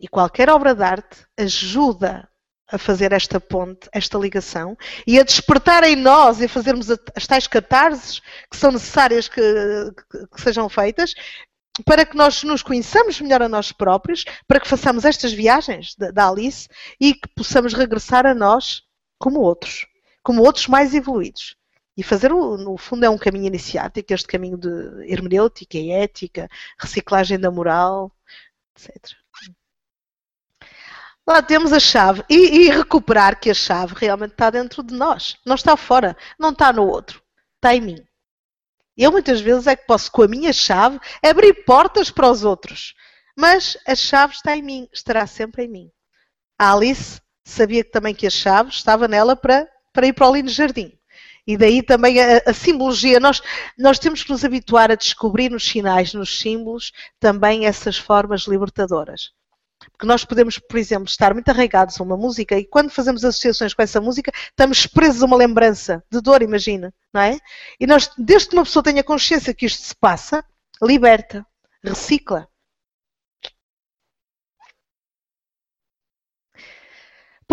e qualquer obra de arte ajuda a fazer esta ponte, esta ligação e a despertar em nós e a fazermos as tais catarses que são necessárias que, que, sejam feitas para que nós nos conheçamos melhor a nós próprios, para que façamos estas viagens da Alice e que possamos regressar a nós como outros, como outros mais evoluídos. E fazer, no fundo, é um caminho iniciático, este caminho de hermenêutica e ética, reciclagem da moral, etc. Lá temos a chave. E, e, recuperar que a chave realmente está dentro de nós. Não está fora. Não está no outro. Está em mim. Eu muitas vezes é que posso, com a minha chave, abrir portas para os outros. Mas a chave está em mim, estará sempre em mim. A Alice sabia também que a chave estava nela para, para ir para o Lindo Jardim. E daí também a, a, simbologia. Nós, nós temos que nos habituar a descobrir nos sinais, nos símbolos, também essas formas libertadoras. Porque nós podemos, por exemplo, estar muito arraigados a uma música e quando fazemos associações com essa música, estamos presos a uma lembrança de dor, imagina, não é? E nós, desde que uma pessoa tenha consciência que isto se passa, liberta, recicla.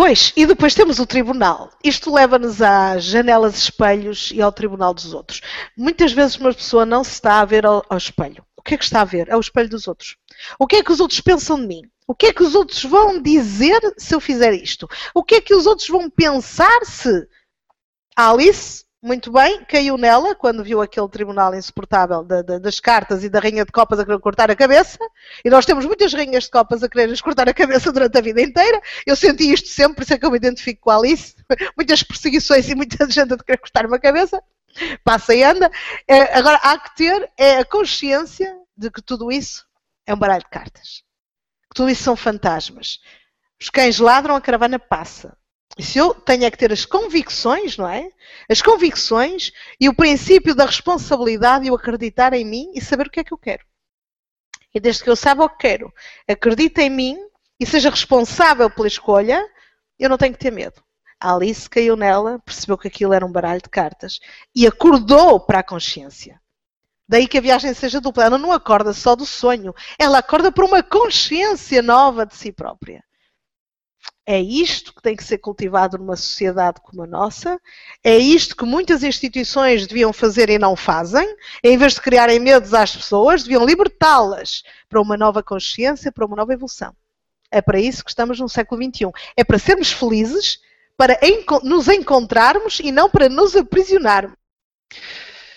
Pois, e depois temos o tribunal. Isto leva-nos às janelas espelhos e ao tribunal dos outros. Muitas vezes uma pessoa não se está a ver ao, ao espelho. O que é que está a ver? É o espelho dos outros. O que é que os outros pensam de mim? O que é que os outros vão dizer se eu fizer isto? O que é que os outros vão pensar se a Alice muito bem, caiu nela quando viu aquele tribunal insuportável das cartas e da rainha de copas a querer cortar a cabeça. E nós temos muitas rainhas de copas a querer cortar a cabeça durante a vida inteira. Eu senti isto sempre, por isso é que eu me identifico com a Alice. Muitas perseguições e muita gente a querer cortar uma cabeça. Passa e anda. É, agora, há que ter é a consciência de que tudo isso é um baralho de cartas. Que tudo isso são fantasmas. Os cães ladram, a caravana passa. Se eu tenho é que ter as convicções, não é? As convicções e o princípio da responsabilidade e o acreditar em mim e saber o que é que eu quero. E desde que eu saiba o que quero, acredite em mim e seja responsável pela escolha, eu não tenho que ter medo. A Alice caiu nela, percebeu que aquilo era um baralho de cartas e acordou para a consciência. Daí que a viagem seja dupla. Ela não acorda só do sonho, ela acorda para uma consciência nova de si própria. É isto que tem que ser cultivado numa sociedade como a nossa, é isto que muitas instituições deviam fazer e não fazem, em vez de criarem medos às pessoas, deviam libertá-las para uma nova consciência, para uma nova evolução. É para isso que estamos no século XXI. É para sermos felizes, para nos encontrarmos e não para nos aprisionarmos.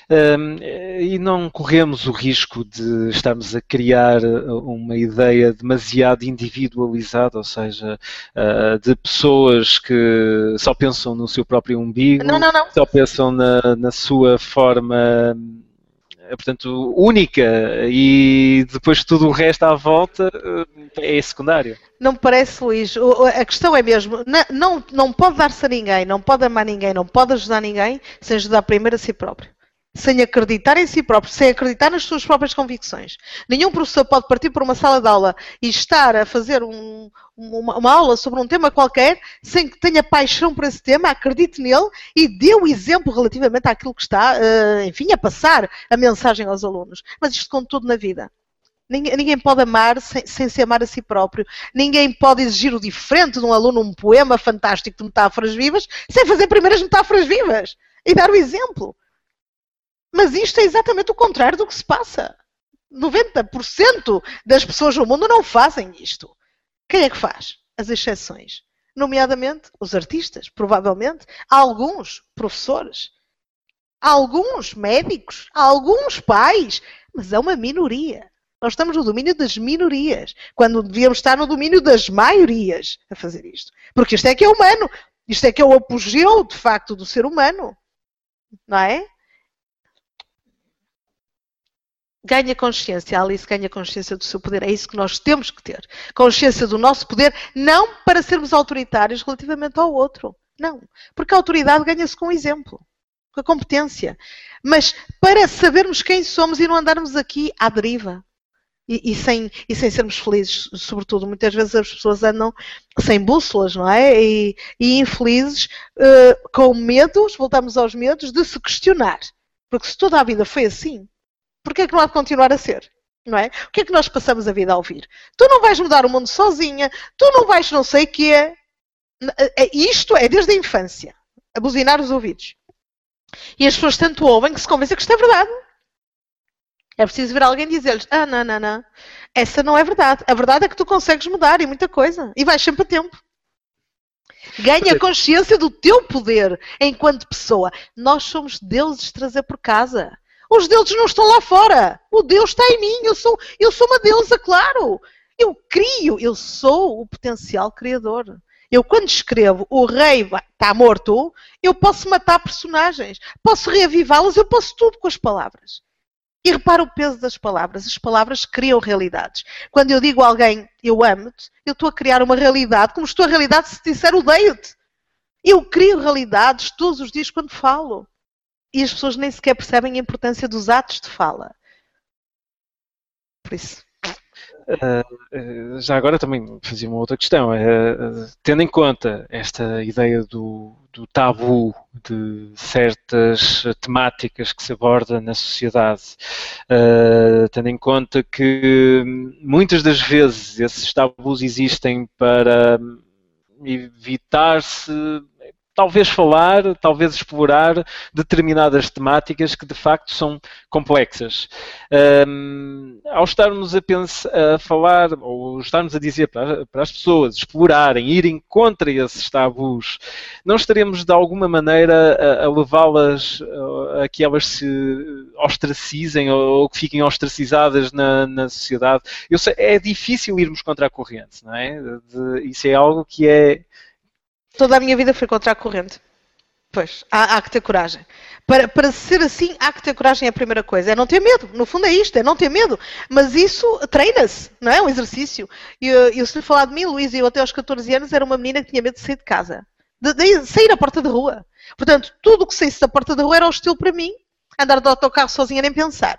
Um, e não corremos o risco de estarmos a criar uh, uma ideia demasiado individualizada, ou seja, uh, de pessoas que só pensam no seu próprio umbigo, não, não, não. só pensam na, na sua forma portanto, única e depois tudo o resto à volta é secundário. Não me parece, Luís. A questão é mesmo, não, não pode dar-se a ninguém, não pode amar ninguém, não pode ajudar ninguém sem ajudar primeiro a si próprio sem acreditar em si próprio, sem acreditar nas suas próprias convicções. Nenhum professor pode partir para uma sala de aula e estar a fazer um, uma, uma, aula sobre um tema qualquer sem que tenha paixão por esse tema, acredite nele e dê o exemplo relativamente àquilo que está, uh, enfim, a passar a mensagem aos alunos. Mas isto com tudo na vida. Ninguém, ninguém pode amar sem, sem, se amar a si próprio. Ninguém pode exigir o diferente de um aluno, um poema fantástico de metáforas vivas, sem fazer primeiras metáforas vivas e dar o exemplo. Mas isto é exatamente o contrário do que se passa. 90% das pessoas no mundo não fazem isto. Quem é que faz? As exceções. Nomeadamente os artistas, provavelmente, alguns professores, alguns médicos, alguns pais, mas é uma minoria. Nós estamos no domínio das minorias, quando devíamos estar no domínio das maiorias a fazer isto. Porque isto é que é humano. Isto é que é o apogeu, de facto, do ser humano. Não é? Ganha consciência, a Alice ganha consciência do seu poder. É isso que nós temos que ter. Consciência do nosso poder, não para sermos autoritários relativamente ao outro. Não. Porque a autoridade ganha-se com o exemplo, com a competência. Mas para sabermos quem somos e não andarmos aqui à deriva. E, e, sem, e sem sermos felizes, sobretudo. Muitas vezes as pessoas andam sem bússolas, não é? E, e infelizes, uh, com medos, voltamos aos medos, de se questionar. Porque se toda a vida foi assim, Porquê é que não há de continuar a ser? Não é? O que é que nós passamos a vida a ouvir? Tu não vais mudar o mundo sozinha, tu não vais não sei o quê. É, isto é desde a infância. A buzinar os ouvidos. E as pessoas tanto ouvem que se convencem que isto é verdade. É preciso ver alguém dizer-lhes: Ah, não, não, não. Essa não é verdade. A verdade é que tu consegues mudar e muita coisa. E vais sempre a tempo. Ganha consciência do teu poder enquanto pessoa. Nós somos deuses de trazer por casa. Os deuses não estão lá fora. O Deus está em mim. Eu sou, eu sou uma deusa, claro. Eu crio, eu sou o potencial criador. Eu, quando escrevo o rei está morto, eu posso matar personagens, posso reavivá-los, eu posso tudo com as palavras. E repara o peso das palavras. As palavras criam realidades. Quando eu digo a alguém eu amo-te, eu estou a criar uma realidade, como estou a realidade se disser odeio-te. Eu crio realidades todos os dias quando falo. E as pessoas nem sequer percebem a importância dos atos de fala. Por isso. Uh, já agora também fazia uma outra questão. Uh, tendo em conta esta ideia do, do, tabu de certas temáticas que se aborda na sociedade, uh, tendo em conta que muitas das vezes esses tabus existem para evitar-se talvez falar, talvez explorar determinadas temáticas que de facto são complexas. Um, ao estarmos a, pensar, a falar, ou estarmos a dizer para, para, as pessoas explorarem, irem contra esses tabus, não estaremos de alguma maneira a, a levá-las a que elas se ostracizem ou, que fiquem ostracizadas na, na sociedade. Sei, é difícil irmos contra a corrente, não é? De, isso é algo que é Toda a minha vida foi contra a corrente. Pois, há, há, que ter coragem. Para, para ser assim, há que ter coragem é a primeira coisa. É não ter medo. No fundo é isto, é não ter medo. Mas isso treina-se, não é? Um exercício. E eu, eu, se lhe falar de mim, Luís, eu até aos 14 anos era uma menina que tinha medo de sair de casa. De, de sair à porta da rua. Portanto, tudo o que saísse da porta da rua era hostil para mim. Andar de autocarro sozinha nem pensar.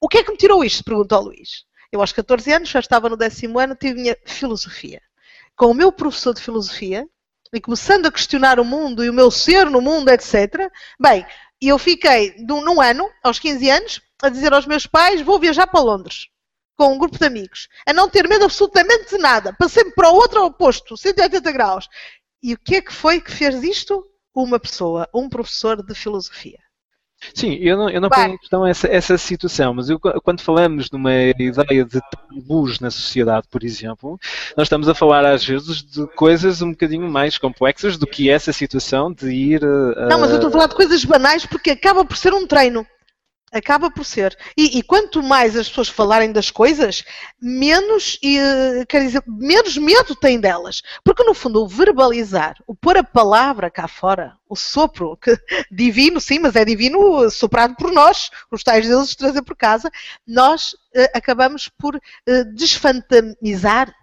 O que é que me tirou isto? Perguntou ao Luís. Eu aos 14 anos, já estava no décimo ano, tive filosofia. Com o meu professor de filosofia, e começando a questionar o mundo e o meu ser no mundo, etc. Bem, eu fiquei num ano, aos 15 anos, a dizer aos meus pais: vou viajar para Londres com um grupo de amigos, a não ter medo absolutamente de nada, passei para o outro oposto, 180 graus. E o que é que foi que fez isto? Uma pessoa, um professor de filosofia. Sim, eu não, eu não ponho em questão essa, essa situação, mas eu, quando falamos numa ideia de tabus na sociedade, por exemplo, nós estamos a falar às vezes de coisas um bocadinho mais complexas do que essa situação de ir. Uh, não, mas eu estou a falar de coisas banais porque acaba por ser um treino. Acaba por ser. E, e, quanto mais as pessoas falarem das coisas, menos, e, quer dizer, menos medo têm delas. Porque, no fundo, o verbalizar, o pôr a palavra cá fora, o sopro, que, divino, sim, mas é divino soprado por nós, os tais deles de trazer por casa, nós uh, acabamos por uh, desfantamizar.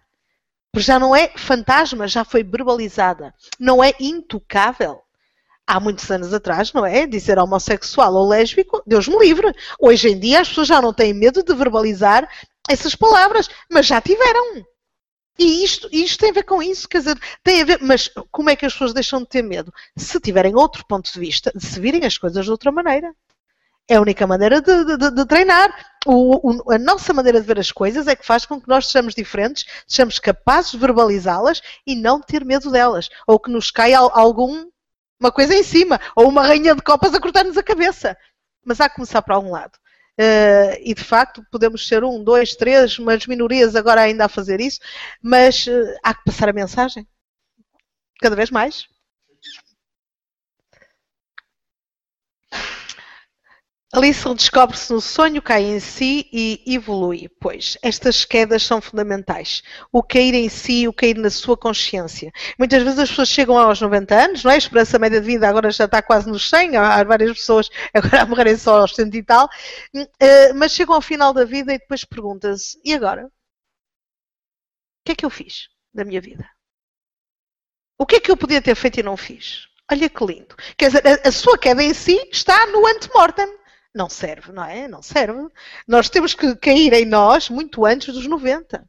Porque já não é fantasma, já foi verbalizada. Não é intocável há muitos anos atrás, não é? Dizer homossexual ou lésbico, Deus me livre. Hoje em dia as pessoas já não têm medo de verbalizar essas palavras, mas já tiveram. E isto, isto tem a ver com isso, quer dizer, tem a ver, mas como é que as pessoas deixam de ter medo? Se tiverem outro ponto de vista, de se virem as coisas de outra maneira. É a única maneira de, de, de treinar. O, o, a nossa maneira de ver as coisas é que faz com que nós sejamos diferentes, sejamos capazes de verbalizá-las e não ter medo delas. Ou que nos caia algum uma coisa em cima, ou uma rainha de copas a cortar-nos a cabeça. Mas há que começar para algum lado. Uh, e de facto podemos ser um, dois, três, umas minorias agora ainda a fazer isso, mas uh, há que passar a mensagem. Cada vez mais. Alice redescobre-se no sonho, cai em si e evolui. Pois, estas quedas são fundamentais. O cair em si, o cair na sua consciência. Muitas vezes as pessoas chegam aos 90 anos, não é? A esperança média de vida agora já está quase nos 100, há várias pessoas agora a morrerem só aos 100 e tal, eh, mas chegam ao final da vida e depois perguntam-se, e agora? O que é que eu fiz da minha vida? O que é que eu podia ter feito e não fiz? Olha que lindo. Quer dizer, a, a sua queda em si está no antemortem não serve, não é? Não serve. Nós temos que cair em nós muito antes dos 90.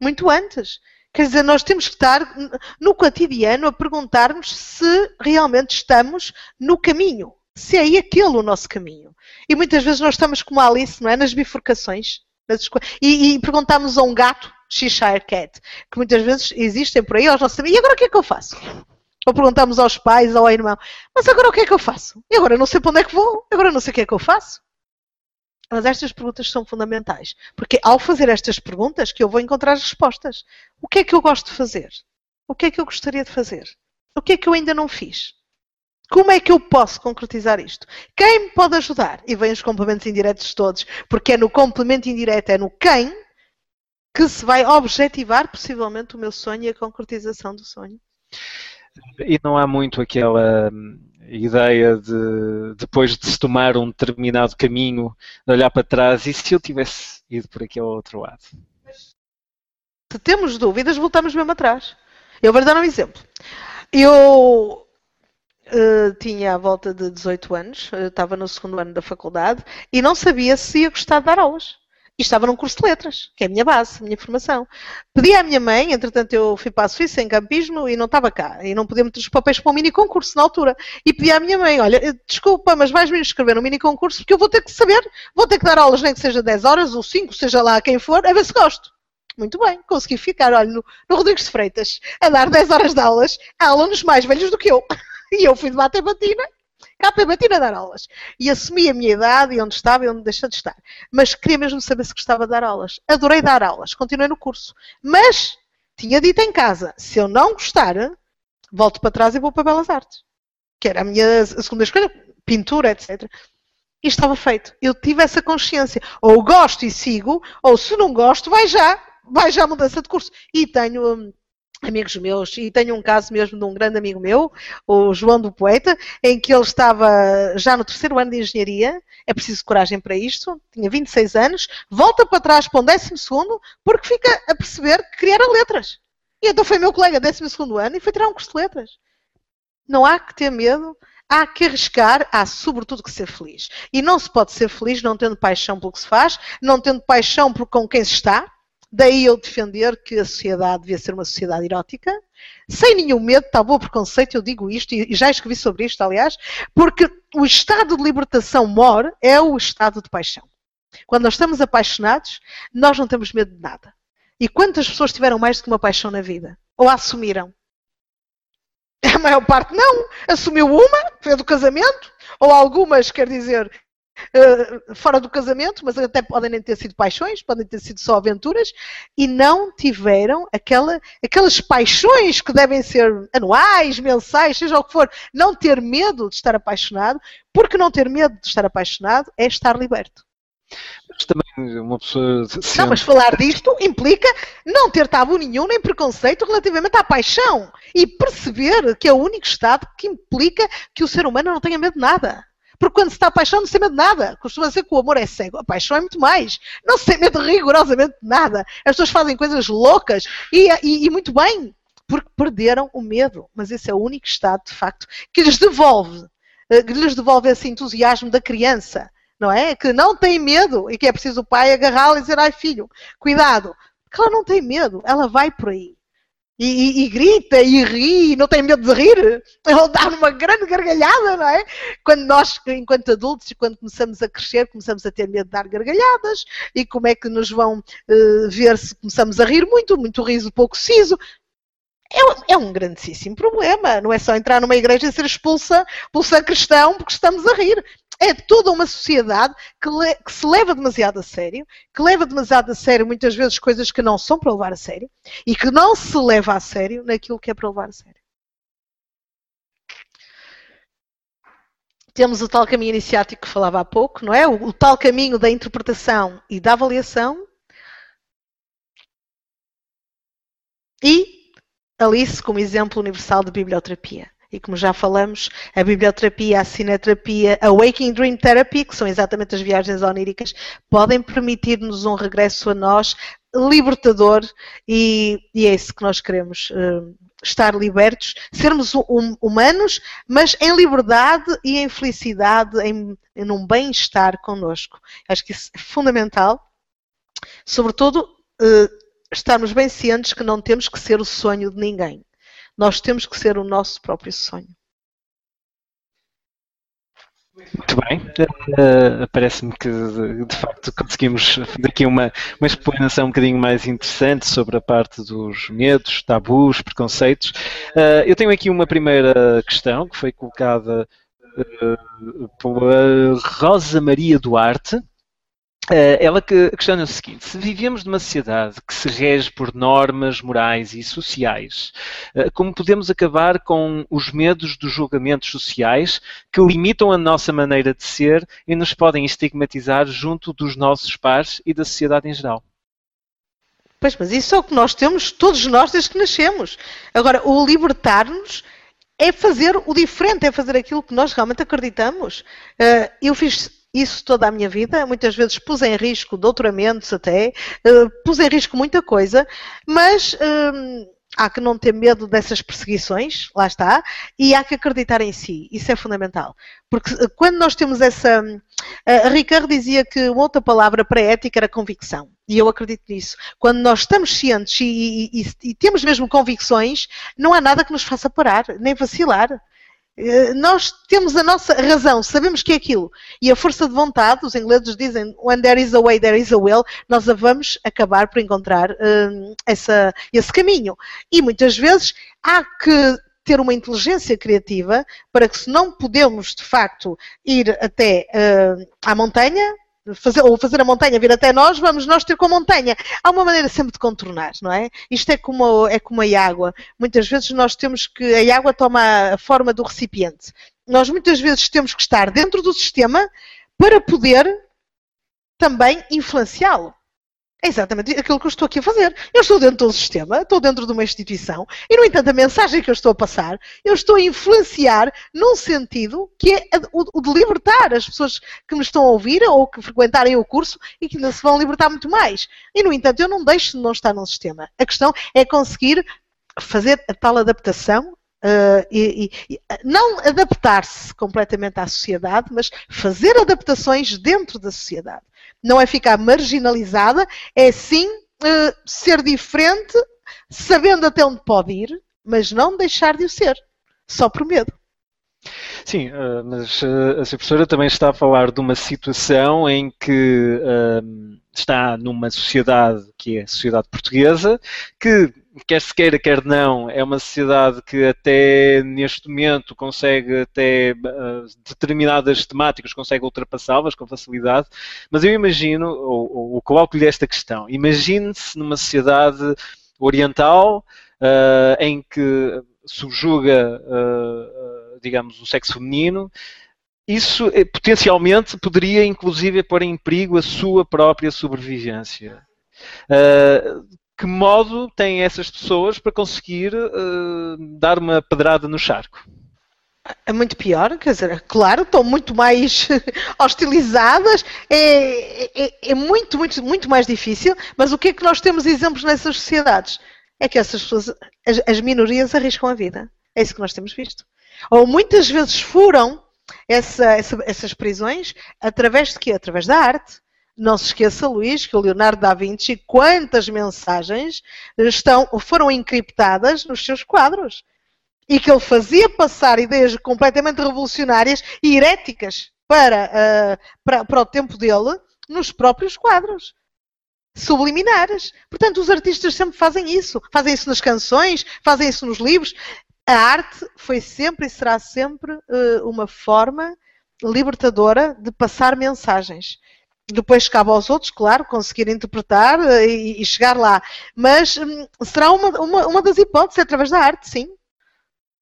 Muito antes. Quer dizer, nós temos que estar no cotidiano a perguntarmos se realmente estamos no caminho. Se é aquele o nosso caminho. E muitas vezes nós estamos como a Alice, não é? Nas bifurcações. Nas e, e perguntamos a um gato, Cheshire Cat, que muitas vezes existem por aí aos nossos amigos, e agora o que é que eu faço? Ou perguntamos aos pais ao irmão, mas agora o que é que eu faço? E agora não sei para onde é que vou, agora não sei o que é que eu faço. Mas estas perguntas são fundamentais, porque ao fazer estas perguntas que eu vou encontrar as respostas. O que é que eu gosto de fazer? O que é que eu gostaria de fazer? O que é que eu ainda não fiz? Como é que eu posso concretizar isto? Quem me pode ajudar? E vêm os complementos indiretos todos, porque é no complemento indireto, é no quem, que se vai objetivar possivelmente o meu sonho e a concretização do sonho. E não há muito aquela ideia de, depois de se tomar um determinado caminho, de olhar para trás e se eu tivesse ido por aquele outro lado? Se temos dúvidas, voltamos mesmo atrás. Eu vou dar um exemplo. Eu uh, tinha à volta de 18 anos, estava no segundo ano da faculdade e não sabia se ia gostar de dar aulas. E estava num curso de letras, que é a minha base, a minha formação. Pedi à minha mãe, entretanto eu fui para a Suíça em campismo e não estava cá. E não podia meter os papéis para um mini concurso na altura. E pedi à minha mãe, olha, eh, desculpa, mas vais-me inscrever no mini concurso porque eu vou ter que saber, vou ter que dar aulas, nem que seja 10 horas ou 5, seja lá quem for, a ver se gosto. Muito bem, consegui ficar, olha, no, no Rodrigues de Freitas, a dar 10 horas de aulas a alunos mais velhos do que eu. E eu fui de bate batina a dar aulas. E assumi a minha idade e onde estava e onde deixei de estar. Mas queria mesmo saber se gostava de dar aulas. Adorei dar aulas, continuei no curso. Mas tinha dito em casa, se eu não gostar, volto para trás e vou para Belas Artes. Que era a minha segunda escolha, pintura, etc. E estava feito. Eu tive essa consciência. Ou gosto e sigo, ou se não gosto, vai já. Vai já a mudança de curso. E tenho hum, amigos meus, e tenho um caso mesmo de um grande amigo meu, o João do Poeta, em que ele estava já no terceiro ano de engenharia, é preciso coragem para isto, tinha 26 anos, volta para trás para um décimo segundo, porque fica a perceber que queria letras. E então foi meu colega décimo segundo ano e foi tirar um curso de letras. Não há que ter medo, há que arriscar, há sobretudo que ser feliz. E não se pode ser feliz não tendo paixão pelo que se faz, não tendo paixão por com quem se está, Daí eu defender que a sociedade devia ser uma sociedade erótica, sem nenhum medo, tabu ou preconceito, eu digo isto, e já escrevi sobre isto, aliás, porque o estado de libertação mor é o estado de paixão. Quando nós estamos apaixonados, nós não temos medo de nada. E quantas pessoas tiveram mais do que uma paixão na vida? Ou a assumiram? A maior parte não. Assumiu uma, foi do casamento, ou algumas, quer dizer, uh, fora do casamento, mas até podem nem ter sido paixões, podem ter sido só aventuras, e não tiveram aquela, aquelas paixões que devem ser anuais, mensais, seja o que for, não ter medo de estar apaixonado, porque não ter medo de estar apaixonado é estar liberto. Mas também uma pessoa. Não, mas falar disto implica não ter tabu nenhum nem preconceito relativamente à paixão e perceber que é o único estado que implica que o ser humano não tenha medo de nada. Porque quando se está apaixonado, não se medo de nada. Costuma dizer que o amor é cego. A paixão é muito mais. Não se tem medo rigorosamente de nada. As pessoas fazem coisas loucas e, e, e muito bem, porque perderam o medo. Mas esse é o único estado, de facto, que lhes devolve, eh, que lhes devolve esse entusiasmo da criança. Não é? Que não tem medo e que é preciso o pai agarrá-la e dizer: ai filho, cuidado. Porque ela não tem medo, ela vai por aí e, e, e, grita e ri e não tem medo de rir, ele dá uma grande gargalhada, não é? Quando nós, enquanto adultos, quando começamos a crescer, começamos a ter medo de dar gargalhadas e como é que nos vão uh, ver se começamos a rir muito, muito riso, pouco siso. É, é, um grandíssimo problema. Não é só entrar numa igreja e ser expulsa, expulsa cristão porque estamos a rir é toda uma sociedade que, le, que, se leva demasiado a sério, que leva demasiado a sério muitas vezes coisas que não são para levar a sério e que não se leva a sério naquilo que é para levar a sério. Temos o tal caminho iniciático que falava há pouco, não é? O, o tal caminho da interpretação e da avaliação. E Alice como exemplo universal de biblioterapia. E como já falamos, a biblioterapia, a cineterapia, a Waking Dream Therapy, que são exatamente as viagens oníricas, podem permitir-nos um regresso a nós libertador e, e é isso que nós queremos. Uh, estar libertos, sermos um, humanos, mas em liberdade e em felicidade, em, em um bem-estar connosco. Acho que isso é fundamental. Sobretudo, uh, estarmos bem cientes que não temos que ser o sonho de ninguém. Nós temos que ser o nosso próprio sonho. Muito bem, uh, parece-me que de facto conseguimos fazer aqui uma, uma explanação um bocadinho mais interessante sobre a parte dos medos, tabus, preconceitos. Uh, eu tenho aqui uma primeira questão que foi colocada uh, pela Rosa Maria Duarte. Uh, ela que questiona o seguinte: se vivemos numa sociedade que se rege por normas morais e sociais, uh, como podemos acabar com os medos dos julgamentos sociais que limitam a nossa maneira de ser e nos podem estigmatizar junto dos nossos pares e da sociedade em geral? Pois, mas isso é o que nós temos, todos nós, desde que nascemos. Agora, o libertar-nos é fazer o diferente, é fazer aquilo que nós realmente acreditamos. Uh, eu fiz isso toda a minha vida, muitas vezes pus em risco doutoramentos até, uh, pus em risco muita coisa, mas uh, há que não ter medo dessas perseguições, lá está, e há que acreditar em si, isso é fundamental. Porque eh, quando nós temos essa. A Ricardo dizia que uma outra palavra para ética era convicção, e eu acredito nisso. Quando nós estamos cientes e, e, e, e temos mesmo convicções, não há nada que nos faça parar, nem vacilar. Eh, nós temos a nossa razão, sabemos que é aquilo. E a força de vontade, os ingleses dizem, when there is a way, there is a will, nós vamos acabar por encontrar uh, essa, esse caminho. E muitas vezes há que ter uma inteligência criativa para que se não podemos, de facto, ir até uh, à montanha, fazer, ou fazer a montanha vir até nós, vamos nós ter com a montanha. Há uma maneira sempre de contornar, não é? Isto é como, é como a água. Muitas vezes nós temos que. A água toma a forma do recipiente. Nós muitas vezes temos que estar dentro do sistema para poder também influenciá-lo. É exatamente aquilo que eu estou aqui a fazer. Eu estou dentro do sistema, estou dentro de uma instituição e, no entanto, a mensagem que eu estou a passar, eu estou a influenciar num sentido que é o de libertar as pessoas que me estão a ouvir ou que frequentarem o curso e que ainda se vão libertar muito mais. E, no entanto, eu não deixo de não estar num sistema. A questão é conseguir fazer a tal adaptação Uh, e, e, não adaptar-se completamente à sociedade, mas fazer adaptações dentro da sociedade não é ficar marginalizada, é sim uh, ser diferente, sabendo até onde pode ir, mas não deixar de o ser, só por medo. Sim, uh, mas uh, a sua professora também está a falar de uma situação em que está numa sociedade que é a sociedade portuguesa, que quer se queira, quer não, é uma sociedade que até neste momento consegue até uh, determinadas temáticas consegue ultrapassá-las com facilidade, mas eu imagino, ou, ou coloco-lhe esta questão, imagine-se numa sociedade oriental uh, em que subjuga, uh, digamos, o sexo feminino, isso eh, potencialmente poderia inclusive pôr em perigo a sua própria sobrevivência. Uh, que modo têm essas pessoas para conseguir uh, dar uma pedrada no charco? É muito pior, quer dizer, claro, estão muito mais hostilizadas, é, é, é, muito, muito, muito mais difícil, mas o que é que nós temos exemplos nessas sociedades? É que essas pessoas, as, as minorias arriscam a vida. É isso que nós temos visto. Ou muitas vezes furam essa, essa, essas prisões através de quê? Através da arte. Não se esqueça, Luís, que o Leonardo da Vinci, quantas mensagens estão, foram encriptadas nos seus quadros. E que ele fazia passar ideias completamente revolucionárias e heréticas para, uh, para, para o tempo dele nos próprios quadros subliminares. Portanto, os artistas sempre fazem isso. Fazem isso nas canções, fazem isso nos livros. A arte foi sempre e será sempre uh, uma forma libertadora de passar mensagens. Depois cabe aos outros, claro, conseguir interpretar eh, e, e chegar lá. Mas hum, será uma, uma, uma das hipóteses através da arte, sim.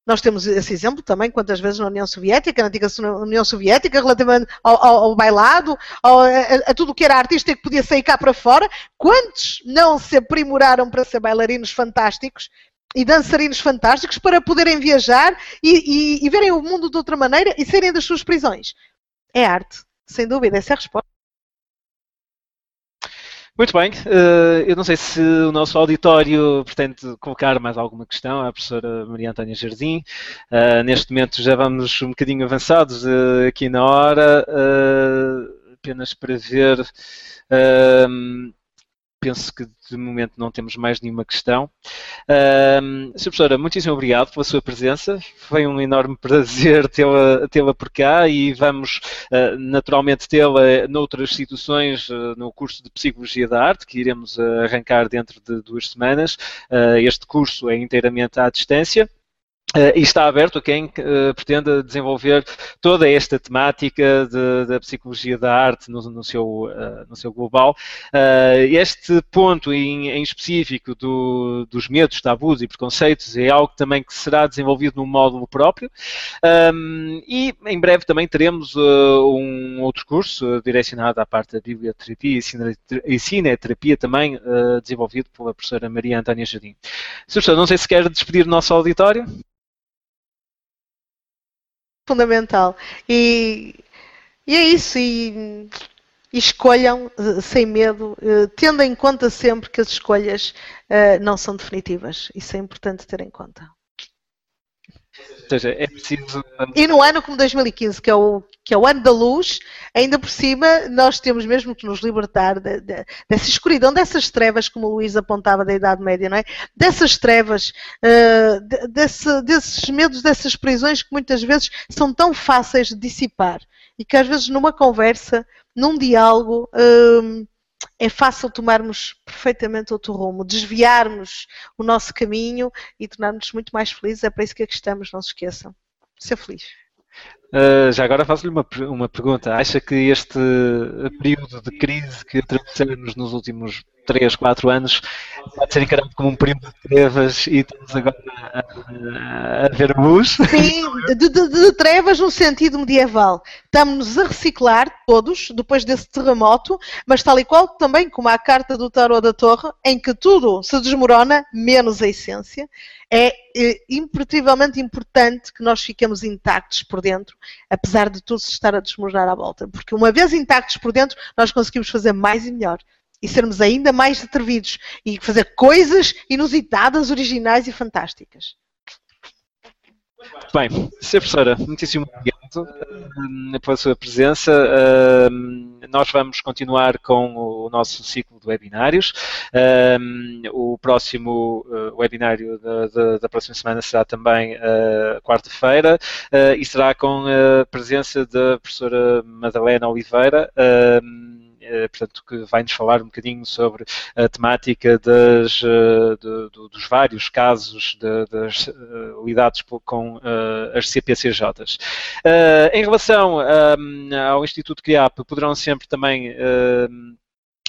Nós temos esse exemplo também, quantas vezes na União Soviética, na antiga União Soviética, relativamente ao, ao, ao bailado, ao, a, a, tudo o que era artista que podia sair cá para fora, quantos não se aprimoraram para ser bailarinos fantásticos e dançarinos fantásticos para poderem viajar e, e, e verem o mundo de outra maneira e serem das suas prisões? É arte, sem dúvida, essa é a resposta. Muito bem, uh, eu não sei se o nosso auditório pretende colocar mais alguma questão à professora Maria Antônia Jardim. Uh, neste momento já vamos um bocadinho avançados uh, aqui na hora, apenas para ver penso que de momento não temos mais nenhuma questão. Uh, Sra. Professora, muitíssimo obrigado pela sua presença. Foi um enorme prazer tê-la tê por cá e vamos uh, naturalmente tê-la noutras situações uh, no curso de Psicologia da Arte, que iremos ah, arrancar dentro de duas semanas. este curso é inteiramente à distância. Uh, e está aberto a quem uh, pretenda desenvolver toda esta temática de, da psicologia da arte no, no seu, uh, no seu global. este ponto em, em específico do, dos medos, tabus e preconceitos é algo também que será desenvolvido num módulo próprio um, e em breve também teremos um outro curso direcionado à parte da biblioterapia e cineterapia também desenvolvido pela professora Maria Antônia Jardim. Professora, não sei se quer despedir do nosso auditório. Fundamental. E, e é isso. E, e escolham uh, sem medo, uh, tendo em conta sempre que as escolhas uh, não são definitivas. Isso é importante ter em conta. Ou seja, é preciso. E no ano como 2015, que é, o, que é o ano da luz, ainda por cima, nós temos mesmo que nos libertar de, de, dessa escuridão, dessas trevas, como o Luís apontava da Idade Média, não é? Dessas trevas, uh, de, desse, desses medos, dessas prisões que muitas vezes são tão fáceis de dissipar e que às vezes numa conversa, num diálogo. Uh, é fácil tomarmos perfeitamente outro rumo, desviarmos o nosso caminho e tornarmos muito mais felizes. É para isso que aqui estamos, não se esqueçam. Ser feliz. Uh, já agora faço-lhe uma, uma pergunta. Acha que este período de crise que atravessamos nos últimos 3, 4 anos pode ser encarado como um período de trevas e estamos agora a, a ver a luz. Sim, de, de, de, trevas no sentido medieval. Estamos a reciclar todos depois desse terremoto, mas tal e qual também como a carta do tarot da torre, em que tudo se desmorona, menos a essência. É, é imperativamente importante que nós fiquemos intactos por dentro, apesar de tudo se estar a desmoronar à volta. Porque uma vez intactos por dentro, nós conseguimos fazer mais e melhor e sermos ainda mais atrevidos e fazer coisas inusitadas, originais e fantásticas. Bem, Sra. Professora, muitíssimo obrigado uh, pela sua presença. Uh, nós vamos continuar com o nosso ciclo de webinários. Uh, o próximo webinário da, próxima semana será também quarta-feira e será com a presença da professora Madalena Oliveira. Eh, portanto, que vai-nos falar um bocadinho sobre a temática das, eh, de, de, dos vários casos de, das, eh, lidados com as CPCJs. em relação ao Instituto CRIAP, poderão sempre também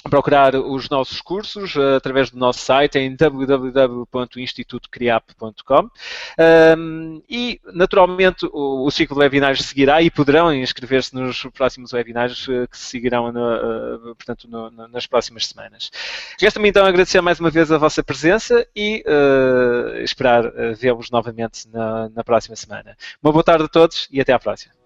procurar os nossos cursos uh, através do nosso site em www.institutocriap.com um, e, naturalmente, o, o, ciclo de webinários seguirá e poderão inscrever-se nos próximos webinários uh, que seguirão no, uh, portanto, no, no, nas próximas semanas. Resta-me então agradecer mais uma vez a vossa presença e esperar vê-los novamente na, na próxima semana. Uma boa tarde a todos e até à próxima.